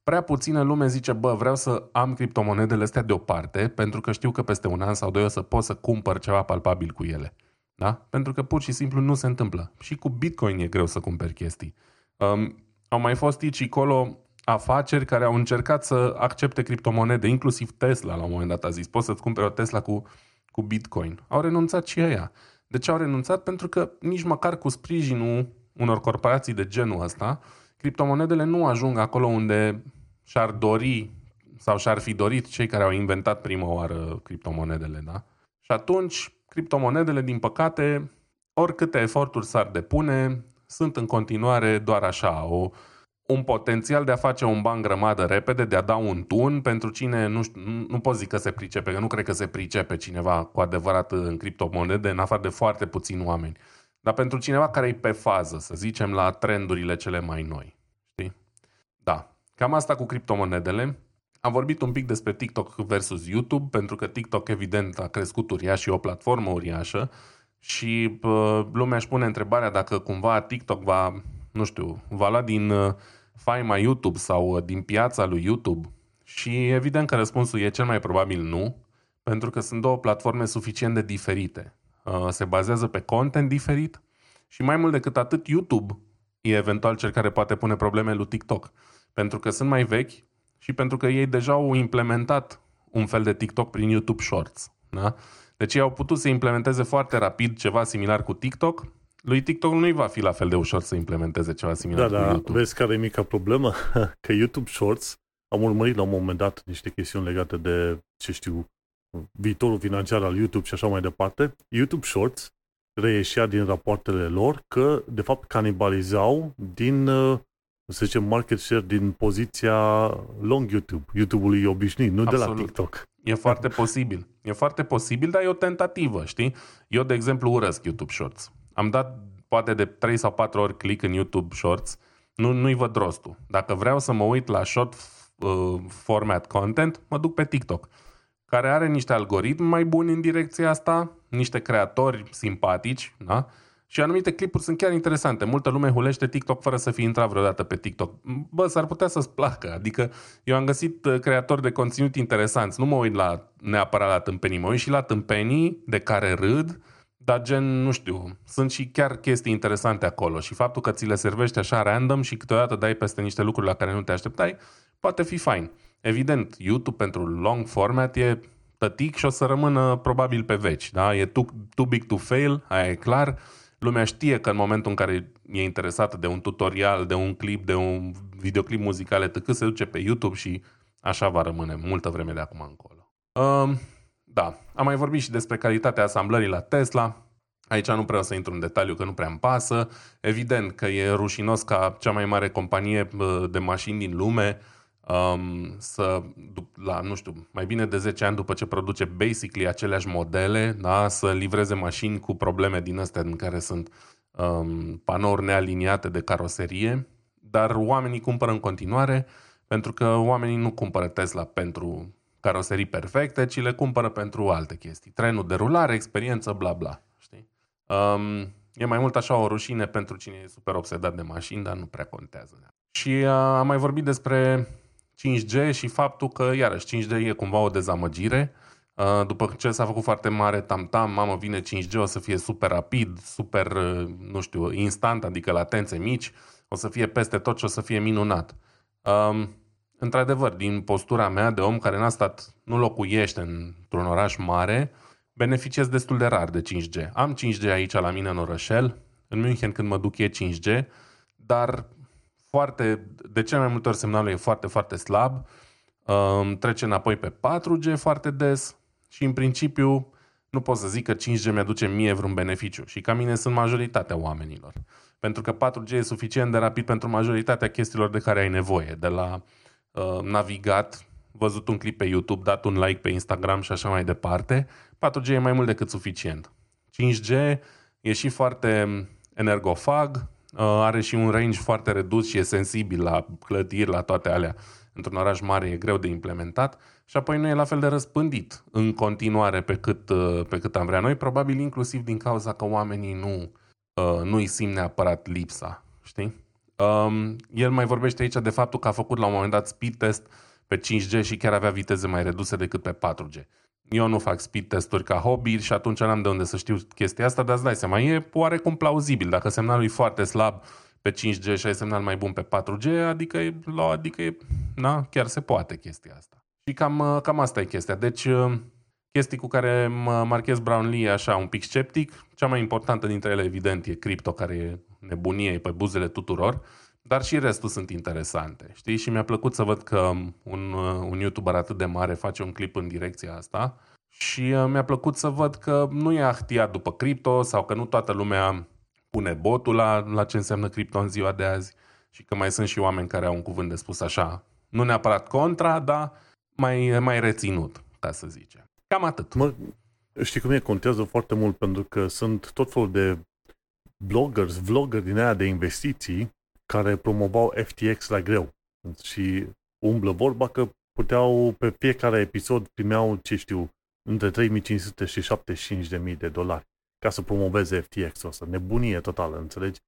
Prea puțină lume zice, bă, vreau să am criptomonedele astea deoparte, pentru că știu că peste un an sau doi o să pot să cumpăr ceva palpabil cu ele. Da? Pentru că pur și simplu nu se întâmplă. Și cu Bitcoin e greu să cumperi chestii. Um, au mai fost aici și acolo afaceri care au încercat să accepte criptomonede, inclusiv Tesla la un moment dat a zis, poți să-ți cumperi o Tesla cu, cu Bitcoin. Au renunțat și ăia. De ce au renunțat? Pentru că nici măcar cu sprijinul unor corporații de genul ăsta, criptomonedele nu ajung acolo unde și-ar dori sau și-ar fi dorit cei care au inventat prima oară criptomonedele, da? Și atunci criptomonedele, din păcate, oricâte eforturi s-ar depune, sunt în continuare doar așa, o, un potențial de a face un ban grămadă repede, de a da un tun pentru cine, nu, știu, nu, nu pot zic că se pricepe, că nu cred că se pricepe cineva cu adevărat în criptomonede, în afară de foarte puțini oameni. Dar pentru cineva care e pe fază, să zicem, la trendurile cele mai noi. Știi? Da. Cam asta cu criptomonedele. Am vorbit un pic despre TikTok versus YouTube, pentru că TikTok evident a crescut uriaș și o platformă uriașă și uh, lumea își pune întrebarea dacă cumva TikTok va, nu știu, va lua din uh, faima YouTube sau uh, din piața lui YouTube? Și evident că răspunsul e cel mai probabil nu, pentru că sunt două platforme suficient de diferite. Uh, se bazează pe content diferit și mai mult decât atât YouTube e eventual cel care poate pune probleme lui TikTok. Pentru că sunt mai vechi și pentru că ei deja au implementat un fel de TikTok prin YouTube Shorts. Da? Deci ei au putut să implementeze foarte rapid ceva similar cu TikTok lui TikTok nu-i va fi la fel de ușor să implementeze ceva similar da, cu da, YouTube. vezi care e mica problemă? <laughs> Că YouTube Shorts am urmărit la un moment dat niște chestiuni legate de, ce știu, viitorul financiar al YouTube și așa mai departe. YouTube Shorts reieșea din rapoartele lor că, de fapt, canibalizau din, uh, să zicem, market share din poziția long YouTube, YouTube-ului obișnuit, nu Absolut. de la TikTok. E foarte posibil. E foarte posibil, dar e o tentativă, știi? Eu, de exemplu, urăsc YouTube Shorts am dat poate de 3 sau 4 ori click în YouTube Shorts, nu, nu-i văd rostul. Dacă vreau să mă uit la short uh, format content, mă duc pe TikTok, care are niște algoritmi mai buni în direcția asta, niște creatori simpatici, da? Și anumite clipuri sunt chiar interesante. Multă lume hulește TikTok fără să fi intrat vreodată pe TikTok. Bă, s-ar putea să-ți placă. Adică eu am găsit uh, creatori de conținut interesanți. Nu mă uit la neapărat la tâmpenii, mă uit și la tâmpenii de care râd, dar gen, nu știu, sunt și chiar chestii interesante acolo și faptul că ți le servește așa random și câteodată dai peste niște lucruri la care nu te așteptai, poate fi fain. Evident, YouTube pentru long format e tătic și o să rămână probabil pe veci, da? E too, too big to fail, aia e clar. Lumea știe că în momentul în care e interesată de un tutorial, de un clip, de un videoclip muzical, etc., se duce pe YouTube și așa va rămâne multă vreme de acum încolo. Um, da, am mai vorbit și despre calitatea asamblării la Tesla. Aici nu prea o să intru în detaliu, că nu prea îmi pasă. Evident că e rușinos ca cea mai mare companie de mașini din lume um, să, la, nu știu, mai bine de 10 ani după ce produce basically aceleași modele, da, să livreze mașini cu probleme din astea în care sunt um, panouri nealiniate de caroserie, dar oamenii cumpără în continuare pentru că oamenii nu cumpără Tesla pentru caroserii perfecte, ci le cumpără pentru alte chestii. Trenul de rulare, experiență, bla bla. Știi? Um, e mai mult așa o rușine pentru cine e super obsedat de mașini, dar nu prea contează. Și uh, am mai vorbit despre 5G și faptul că, iarăși, 5G e cumva o dezamăgire. Uh, după ce s-a făcut foarte mare tam-tam, mamă, vine 5G, o să fie super rapid, super, uh, nu știu, instant, adică latențe mici, o să fie peste tot și o să fie minunat. Um, într-adevăr, din postura mea de om care n-a stat, nu locuiește într-un oraș mare, beneficiez destul de rar de 5G. Am 5G aici la mine în orășel, în München când mă duc e 5G, dar foarte, de cele mai multe ori semnalul e foarte, foarte slab, um, trece înapoi pe 4G foarte des și în principiu nu pot să zic că 5G mi-aduce mie vreun beneficiu și ca mine sunt majoritatea oamenilor. Pentru că 4G e suficient de rapid pentru majoritatea chestiilor de care ai nevoie, de la Uh, navigat, văzut un clip pe YouTube, dat un like pe Instagram și așa mai departe, 4G e mai mult decât suficient. 5G e și foarte energofag, uh, are și un range foarte redus și e sensibil la clădiri, la toate alea. Într-un oraș mare e greu de implementat și apoi nu e la fel de răspândit în continuare pe cât, uh, pe cât am vrea noi, probabil inclusiv din cauza că oamenii nu, nu îi simt neapărat lipsa, știi? Um, el mai vorbește aici de faptul că a făcut la un moment dat speed test pe 5G și chiar avea viteze mai reduse decât pe 4G. Eu nu fac speed testuri ca hobby și atunci n-am de unde să știu chestia asta, dar îți dai seama, e oarecum plauzibil. Dacă semnalul e foarte slab pe 5G și ai semnal mai bun pe 4G, adică, e, adică e, na, chiar se poate chestia asta. Și cam, cam asta e chestia. Deci, chestii cu care mă marchez Brownlee așa un pic sceptic. Cea mai importantă dintre ele, evident, e cripto, care e nebunie pe buzele tuturor, dar și restul sunt interesante. Știi? Și mi-a plăcut să văd că un, un YouTuber atât de mare face un clip în direcția asta și uh, mi-a plăcut să văd că nu e ahtiat după cripto sau că nu toată lumea pune botul la, la ce înseamnă cripto în ziua de azi. și că mai sunt și oameni care au un cuvânt de spus așa, nu neapărat contra, dar mai, mai reținut, ca să zicem. Cam atât. Mă, știi cum e? Contează foarte mult pentru că sunt tot felul de bloggers, vloggeri din aia de investiții care promovau FTX la greu. Și umblă vorba că puteau, pe fiecare episod primeau, ce știu, între 3500 și 75.000 de dolari ca să promoveze FTX-ul ăsta. Nebunie totală, înțelegi?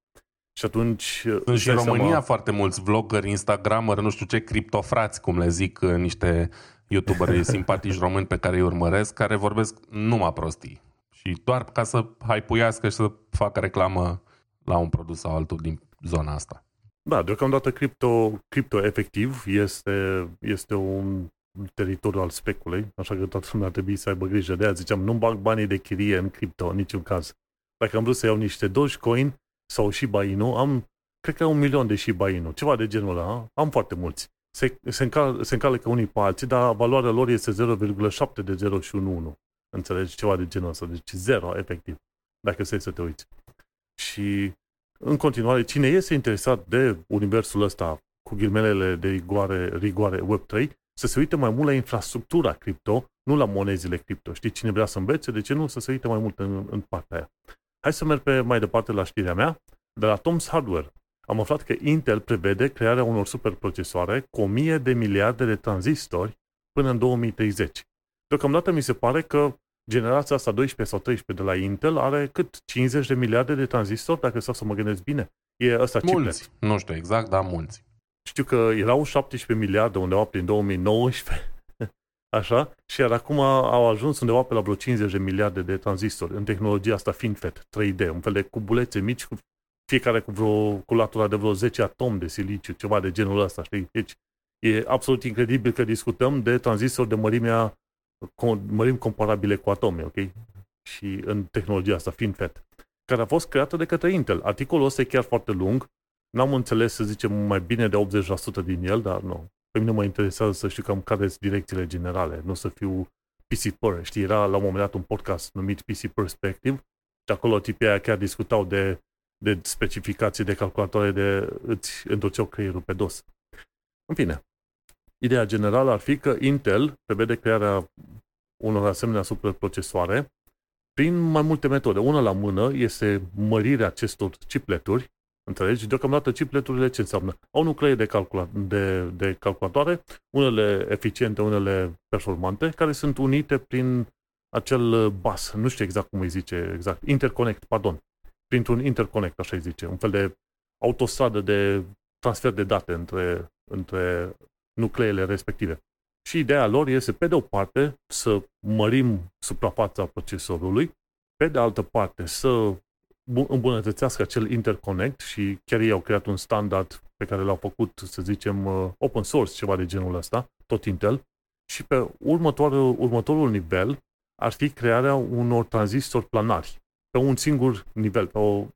Și atunci... Sunt și în România seama... foarte mulți vloggeri, instagrameri, nu știu ce, criptofrați, cum le zic niște youtuberi <laughs> simpatici români pe care îi urmăresc, care vorbesc numai prostii. Și doar ca să hypuiască și să facă reclamă la un produs sau altul din zona asta. Da, deocamdată cripto, cripto efectiv este, este un teritoriu al speculei, așa că toată lumea ar trebui să aibă grijă de aia. Ziceam, nu bag banii de chirie în cripto, în niciun caz. Dacă am vrut să iau niște Dogecoin sau Shiba Inu, am, cred că un milion de Shiba Inu, ceva de genul ăla, am foarte mulți. Se, se, încal, se încalecă unii pe alții, dar valoarea lor este 0,7 de 0 și 1. Înțelegi? Ceva de genul ăsta. Deci zero, efectiv. Dacă să să te uiți. Și în continuare, cine este interesat de universul ăsta cu ghilmelele de rigoare, rigoare Web3, să se uite mai mult la infrastructura cripto, nu la monezile cripto. Știi, cine vrea să învețe, de ce nu să se uite mai mult în, în partea aia. Hai să merg pe mai departe la știrea mea. De la Tom's Hardware am aflat că Intel prevede crearea unor superprocesoare cu 1000 de miliarde de tranzistori până în 2030. Deocamdată mi se pare că generația asta 12 sau 13 de la Intel are cât 50 de miliarde de tranzistori, dacă stau să mă gândesc bine. E ăsta mulți. Chiplet. Nu știu exact, dar mulți. Știu că erau 17 miliarde undeva prin 2019, <laughs> așa, și iar acum au ajuns undeva pe la vreo 50 de miliarde de tranzistori în tehnologia asta FinFET 3D, un fel de cubulețe mici, fiecare cu vreo cu latura de vreo 10 atomi de siliciu, ceva de genul ăsta, știi? Deci e absolut incredibil că discutăm de tranzistori de mărimea mărimi comparabile cu atomi, ok? Și în tehnologia asta, FinFET, care a fost creată de către Intel. Articolul ăsta e chiar foarte lung, n-am înțeles, să zicem, mai bine de 80% din el, dar nu. Pe mine mă interesează să știu cam care sunt direcțiile generale, nu să fiu PC Per. Știi, era la un moment dat un podcast numit PC Perspective și acolo tipii aia chiar discutau de, de specificații de calculatoare de îți întorceau creierul pe dos. În fine, ideea generală ar fi că Intel prevede crearea unor asemenea superprocesoare prin mai multe metode. Una la mână este mărirea acestor chipleturi Înțelegi? Deocamdată chipleturile ce înseamnă? Au nuclee de, calcula- de, de calculatoare, unele eficiente, unele performante, care sunt unite prin acel bus, nu știu exact cum îi zice, exact, interconnect, pardon, printr-un interconnect, așa îi zice, un fel de autostradă de transfer de date între, între nucleele respective. Și ideea lor este, pe de o parte, să mărim suprafața procesorului, pe de altă parte, să îmbunătățească acel interconnect și chiar ei au creat un standard pe care l-au făcut, să zicem, uh, open source, ceva de genul ăsta, tot Intel, și pe următorul, următorul nivel ar fi crearea unor tranzistori planari pe un singur nivel, pe o,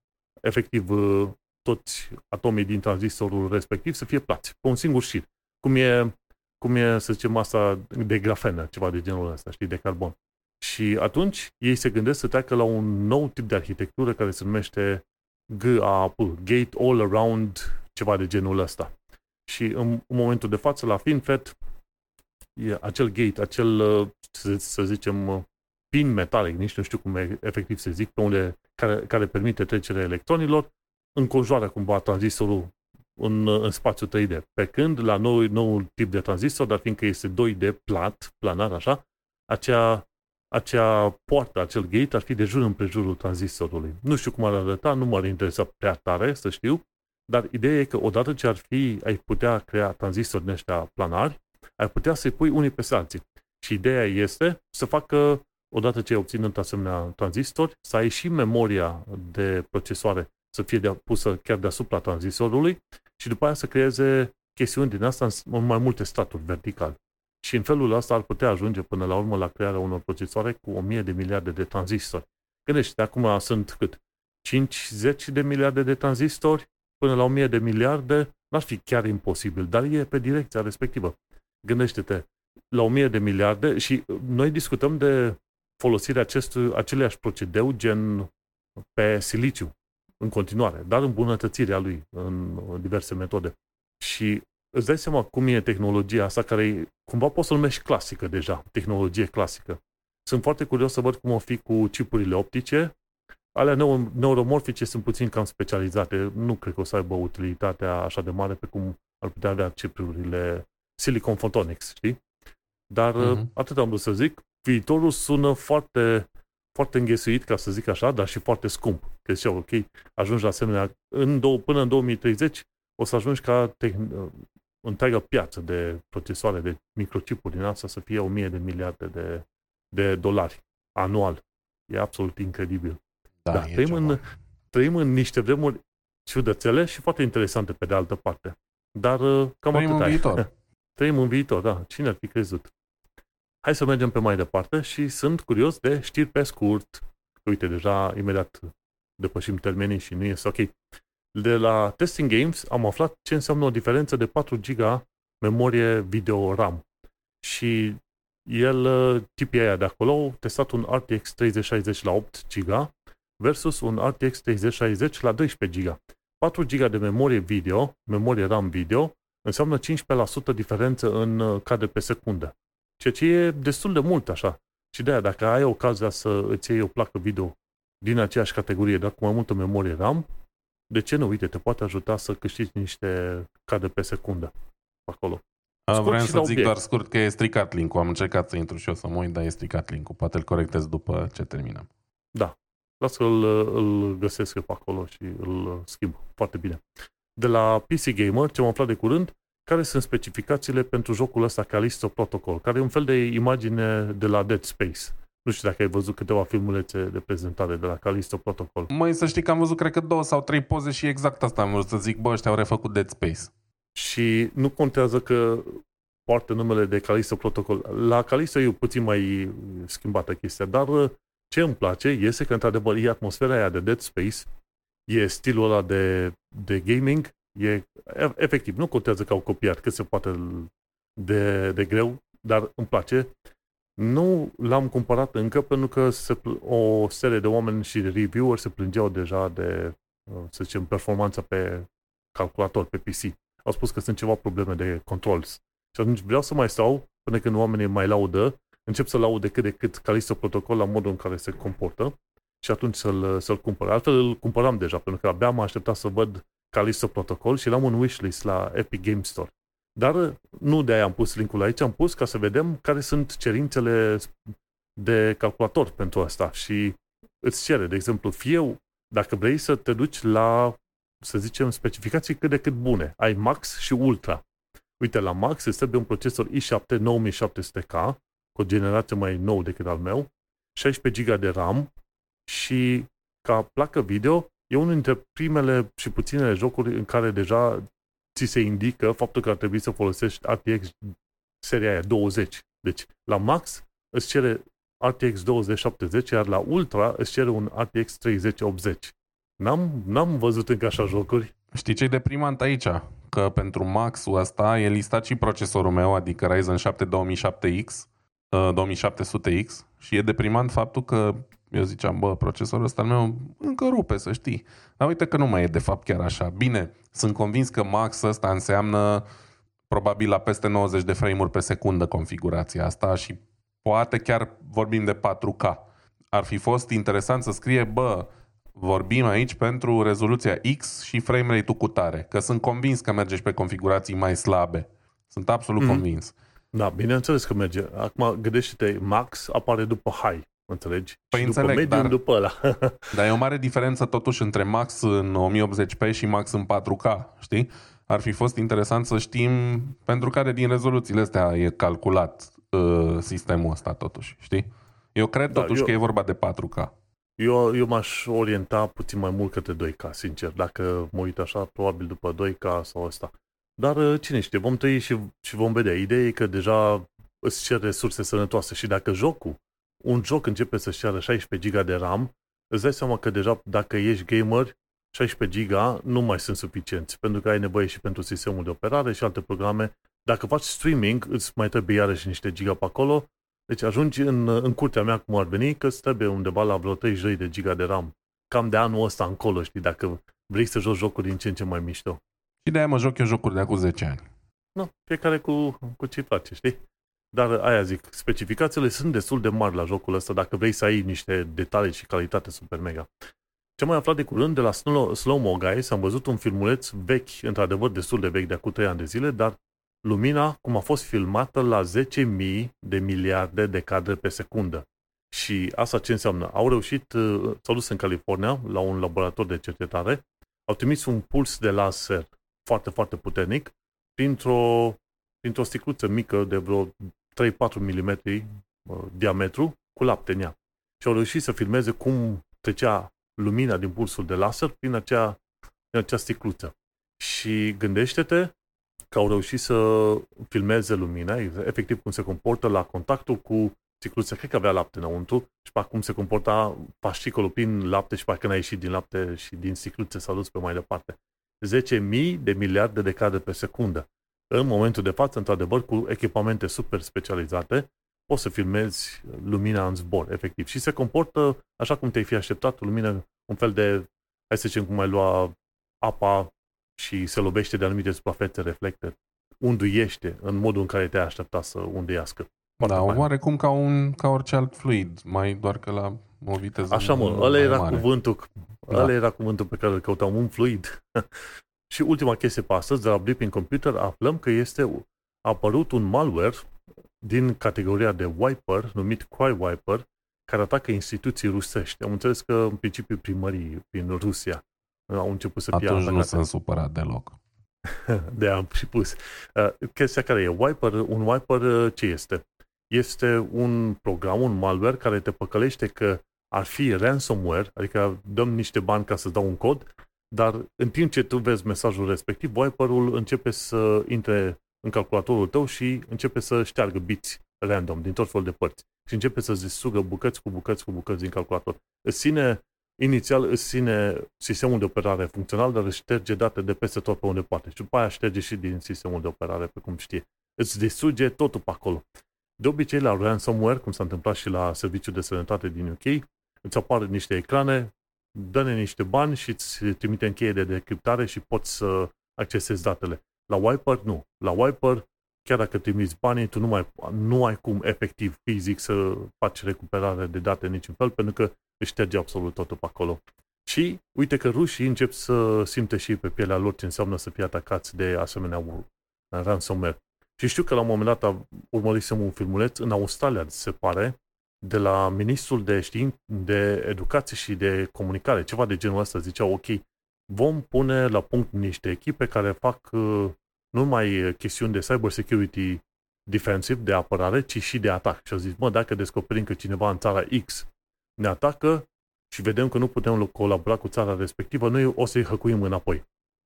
efectiv uh, toți atomii din tranzistorul respectiv să fie plați, pe un singur șir. Cum e, cum e, să zicem, asta de grafenă, ceva de genul ăsta, știi, de carbon. Și atunci ei se gândesc să treacă la un nou tip de arhitectură care se numește GAP, Gate All Around, ceva de genul ăsta. Și în, în momentul de față, la FinFET, e acel gate, acel, să, să zicem, pin metalic, nici nu știu cum e, efectiv să zic, pe unde, care, care permite trecerea electronilor, înconjoară cumva tranzistorul în, în spațiu 3D. Pe când la nou, noul tip de tranzistor, dar fiindcă este 2D plat, planar așa, acea acea poartă, acel gate ar fi de jur împrejurul tranzistorului. Nu știu cum ar arăta, nu m-ar interesa prea tare să știu, dar ideea e că odată ce ar fi, ai putea crea tranzistori din ăștia planari, ai putea să-i pui unii pe alții. Și ideea este să facă, odată ce ai obținut asemenea tranzistori, să ai și memoria de procesoare să fie de, pusă chiar deasupra tranzistorului și după aia să creeze chestiuni din asta în mai multe staturi vertical. Și în felul ăsta ar putea ajunge până la urmă la crearea unor procesoare cu 1000 de miliarde de tranzistori. Gândește, acum sunt cât? 50 de miliarde de tranzistori până la 1000 de miliarde, n-ar fi chiar imposibil, dar e pe direcția respectivă. Gândește-te, la 1000 de miliarde și noi discutăm de folosirea acestui, aceleași procedeu gen pe siliciu. În continuare, dar îmbunătățirea lui în diverse metode. Și îți dai seama cum e tehnologia asta care cumva poți să numești clasică deja, tehnologie clasică. Sunt foarte curios să văd cum o fi cu chipurile optice. Alea neuromorfice sunt puțin cam specializate. Nu cred că o să aibă utilitatea așa de mare pe cum ar putea avea chipurile Silicon Photonics, știi? Dar uh-huh. atât am vrut să zic. Viitorul sună foarte, foarte înghesuit, ca să zic așa, dar și foarte scump. Că zicea, ok, ajungi la asemenea, în două, până în 2030 o să ajungi ca tehn- întreaga piață de procesoare, de microchipuri din asta să fie 1000 de miliarde de, de dolari anual. E absolut incredibil. Da, da trăim, în, trăim în niște vremuri ciudățele și foarte interesante pe de altă parte. Dar uh, cam trăim atât în viitor. <laughs> trăim în viitor, da. Cine ar fi crezut? Hai să mergem pe mai departe și sunt curios de știri pe scurt. Uite, deja imediat depășim termenii și nu este ok. De la Testing Games am aflat ce înseamnă o diferență de 4 GB memorie video RAM. Și el, tipii aia de acolo, testat un RTX 3060 la 8 GB versus un RTX 3060 la 12 GB. 4 GB de memorie video, memorie RAM video, înseamnă 15% diferență în uh, cadre pe secundă. Ceea ce e destul de mult așa. Și de aia, dacă ai ocazia să îți iei o placă video din aceeași categorie, dar cu mai multă memorie RAM, de ce nu? Uite, te poate ajuta să câștigi niște cadre pe secundă acolo. A, vreau să zic doar scurt că e stricat link-ul. Am încercat să intru și eu să mă uit, dar e stricat link-ul. Poate îl corectez după ce terminăm. Da. Las că îl, îl găsesc eu pe acolo și îl schimb. Foarte bine. De la PC Gamer, ce am aflat de curând, care sunt specificațiile pentru jocul ăsta Callisto Protocol, care e un fel de imagine de la Dead Space. Nu știu dacă ai văzut câteva filmulețe de prezentare de la Callisto Protocol. Mai să știi că am văzut, cred că două sau trei poze și exact asta am vrut să zic, bă, ăștia au refăcut Dead Space. Și nu contează că poartă numele de Callisto Protocol. La Callisto e puțin mai schimbată chestia, dar ce îmi place este că, într-adevăr, e atmosfera aia de Dead Space, e stilul ăla de, de gaming, e efectiv, nu contează că au copiat cât se poate de, de greu, dar îmi place. Nu l-am cumpărat încă pentru că se, o serie de oameni și reviewer se plângeau deja de, să zicem, performanța pe calculator, pe PC. Au spus că sunt ceva probleme de controls. Și atunci vreau să mai stau până când oamenii mai laudă, încep să laude cât de cât Callisto Protocol la modul în care se comportă și atunci să-l, să-l cumpăr. Altfel îl cumpăram deja, pentru că abia m-am așteptat să văd Callisto Protocol și l-am un wishlist la Epic Game Store. Dar nu de aia am pus linkul aici, am pus ca să vedem care sunt cerințele de calculator pentru asta și îți cere, de exemplu, fie dacă vrei să te duci la, să zicem, specificații cât de cât bune. Ai Max și Ultra. Uite, la Max îți trebuie un procesor i7 9700K, cu o generație mai nou decât al meu, 16 GB de RAM și ca placă video e unul dintre primele și puținele jocuri în care deja ți se indică faptul că ar trebui să folosești RTX seria aia 20. Deci, la Max îți cere RTX 2070, iar la Ultra îți cere un RTX 3080. N-am, n-am văzut încă așa jocuri. Știi ce e deprimant aici? Că pentru Max-ul ăsta e listat și procesorul meu, adică Ryzen 7 2700X, 2700X și e deprimant faptul că eu ziceam, bă, procesorul ăsta al meu încă rupe, să știi. Dar uite că nu mai e de fapt chiar așa. Bine, sunt convins că max ăsta înseamnă probabil la peste 90 de frame-uri pe secundă configurația asta și poate chiar vorbim de 4K. Ar fi fost interesant să scrie, bă, vorbim aici pentru rezoluția X și frame rate-ul cu tare, că sunt convins că merge și pe configurații mai slabe. Sunt absolut mm. convins. Da, bineînțeles că merge. Acum gândește-te, Max apare după High. Înțelegi? Păi și înțeleg, după dar, după ăla. <laughs> dar e o mare diferență totuși între Max în 1080p și Max în 4K, știi? Ar fi fost interesant să știm pentru care din rezoluțiile astea e calculat uh, sistemul ăsta totuși, știi? Eu cred da, totuși eu, că e vorba de 4K. Eu, eu m-aș orienta puțin mai mult către 2K, sincer. Dacă mă uit așa, probabil după 2K sau asta. Dar uh, cine știe, vom trăi și, și vom vedea. Ideea e că deja îți cer resurse sănătoase și dacă jocul un joc începe să-și ceară 16 GB de RAM, îți dai seama că deja dacă ești gamer, 16 GB nu mai sunt suficienți, pentru că ai nevoie și pentru sistemul de operare și alte programe. Dacă faci streaming, îți mai trebuie iarăși niște giga pe acolo, deci ajungi în, în curtea mea cum ar veni, că îți trebuie undeva la vreo 30 de giga de RAM cam de anul ăsta încolo, știi, dacă vrei să joci jocuri din ce în ce mai mișto. Și de-aia mă joc eu jocuri de acum 10 ani. Nu, fiecare cu, cu ce place, știi? Dar aia zic, specificațiile sunt destul de mari la jocul ăsta dacă vrei să ai niște detalii și calitate super mega. Ce mai aflat de curând de la Slow, Slow Mo Guys, am văzut un filmuleț vechi, într-adevăr destul de vechi, de acum 3 ani de zile, dar lumina cum a fost filmată la 10.000 de miliarde de cadre pe secundă. Și asta ce înseamnă? Au reușit, uh, s-au dus în California, la un laborator de cercetare, au trimis un puls de laser foarte, foarte puternic printr-o, printr-o sticluță mică de vreo 3-4 mm uh, diametru cu lapte în ea. Și au reușit să filmeze cum trecea lumina din pulsul de laser prin acea, prin acea sticluță. Și gândește-te că au reușit să filmeze lumina, efectiv cum se comportă la contactul cu sticluța, cred că avea lapte înăuntru, și pe cum se comporta fascicolul prin lapte și parcă n-a ieșit din lapte și din sticluțe s-a dus pe mai departe. 10.000 de miliarde de cadre pe secundă. În momentul de față, într-adevăr, cu echipamente super specializate, poți să filmezi lumina în zbor, efectiv. Și se comportă așa cum te-ai fi așteptat, lumină, un fel de, hai să zicem, cum ai lua apa și se lobește de anumite suprafețe, reflecte, unduiește în modul în care te-ai așteptat să unduiască. Da, oarecum ca, un, ca orice alt fluid, mai doar că la o viteză Așa mă, ăla era mare. cuvântul, da. ăla era cuvântul pe care îl căutam, un fluid. <laughs> și ultima chestie pe astăzi, de la Blipping Computer, aflăm că este a apărut un malware din categoria de wiper, numit Cry Wiper, care atacă instituții rusești. Am înțeles că în principiu primării din Rusia au început să fie Atunci nu sunt supărat deloc. <laughs> de am și pus. Uh, chestia care e wiper, un wiper uh, ce este? Este un program, un malware care te păcălește că ar fi ransomware, adică dăm niște bani ca să dau un cod, dar în timp ce tu vezi mesajul respectiv, wiperul începe să intre în calculatorul tău și începe să șteargă biți random din tot felul de părți și începe să sugă bucăți cu bucăți cu bucăți din calculator. Îți ține, inițial îți ține sistemul de operare funcțional, dar își șterge date de peste tot pe unde poate. Și după aia șterge și din sistemul de operare, pe cum știe. Îți distruge totul pe acolo. De obicei, la ransomware, cum s-a întâmplat și la serviciul de sănătate din UK, îți apar niște ecrane, dă-ne niște bani și îți trimite în cheie de decriptare și poți să accesezi datele. La Wiper, nu. La Wiper, chiar dacă trimiți banii, tu nu, mai, nu ai cum efectiv, fizic, să faci recuperare de date niciun fel, pentru că își șterge absolut totul pe acolo. Și uite că rușii încep să simte și pe pielea lor ce înseamnă să fie atacați de asemenea ransomware. Și știu că la un moment dat urmărisem un filmuleț în Australia, se pare, de la ministrul de științ, de educație și de comunicare, ceva de genul ăsta, zicea, ok, vom pune la punct niște echipe care fac uh, nu numai chestiuni de cyber security defensive, de apărare, ci și de atac. Și au zis, mă, dacă descoperim că cineva în țara X ne atacă și vedem că nu putem colabora cu țara respectivă, noi o să-i hăcuim înapoi.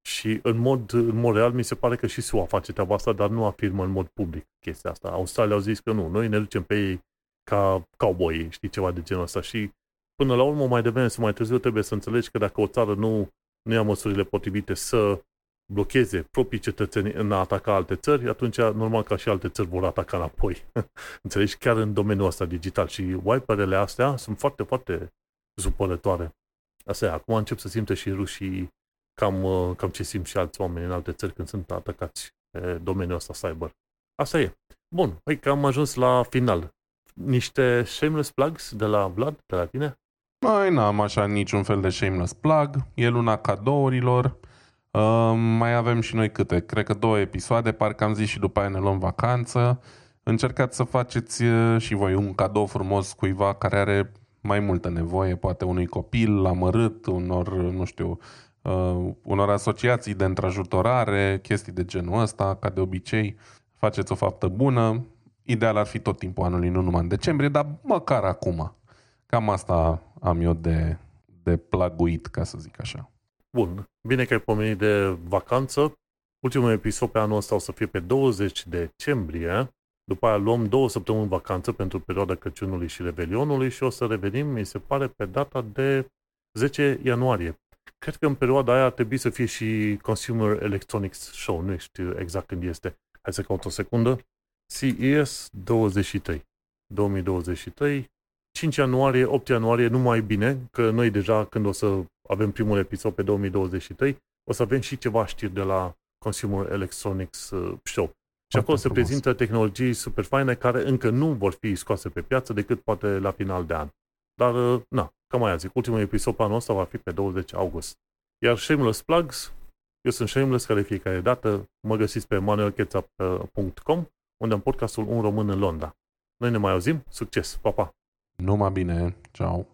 Și în mod, în mod real mi se pare că și SUA face treaba asta, dar nu afirmă în mod public chestia asta. Australia au zis că nu, noi ne ducem pe ei ca cowboy, știi, ceva de genul ăsta. Și până la urmă, mai devreme sau mai târziu, trebuie să înțelegi că dacă o țară nu, nu ia măsurile potrivite să blocheze proprii cetățeni în a ataca alte țări, atunci normal că și alte țări vor ataca înapoi. <laughs> Înțelegi? Chiar în domeniul ăsta digital. Și wiperele astea sunt foarte, foarte supărătoare. Asta e. Acum încep să simte și rușii cam, cam ce simt și alți oameni în alte țări când sunt atacați pe domeniul ăsta cyber. Asta e. Bun, hai că am ajuns la final. Niște shameless plugs de la Vlad, de la tine? Mai n-am așa niciun fel de shameless plug. E luna cadourilor. Uh, mai avem și noi câte? Cred că două episoade, parcă am zis și după aia ne luăm vacanță. Încercați să faceți și voi un cadou frumos cuiva care are mai multă nevoie, poate unui copil amărât, unor, nu știu, uh, unor asociații de întrajutorare, chestii de genul ăsta, ca de obicei. Faceți o faptă bună. Ideal ar fi tot timpul anului, nu numai în decembrie, dar măcar acum. Cam asta am eu de, de plaguit, ca să zic așa. Bun, bine că ai pomenit de vacanță. Ultimul episod pe anul ăsta o să fie pe 20 decembrie. După aia luăm două săptămâni vacanță pentru perioada Crăciunului și Revelionului și o să revenim, mi se pare, pe data de 10 ianuarie. Cred că în perioada aia ar trebui să fie și Consumer Electronics Show, nu știu exact când este. Hai să caut o secundă. CES 23. 2023 5 ianuarie, 8 ianuarie, nu mai bine, că noi deja când o să avem primul episod pe 2023, o să avem și ceva știri de la Consumer Electronics uh, Show. Și acolo se frumos. prezintă tehnologii super faine care încă nu vor fi scoase pe piață decât poate la final de an. Dar, uh, na, cam aia zic, ultimul episod pe anul ăsta va fi pe 20 august. Iar Shameless Plugs, eu sunt Shameless, care fiecare dată mă găsiți pe manuelcheța.com, unde am podcastul Un Român în Londra. Noi ne mai auzim, succes, pa, pa! Numai bine, ceau!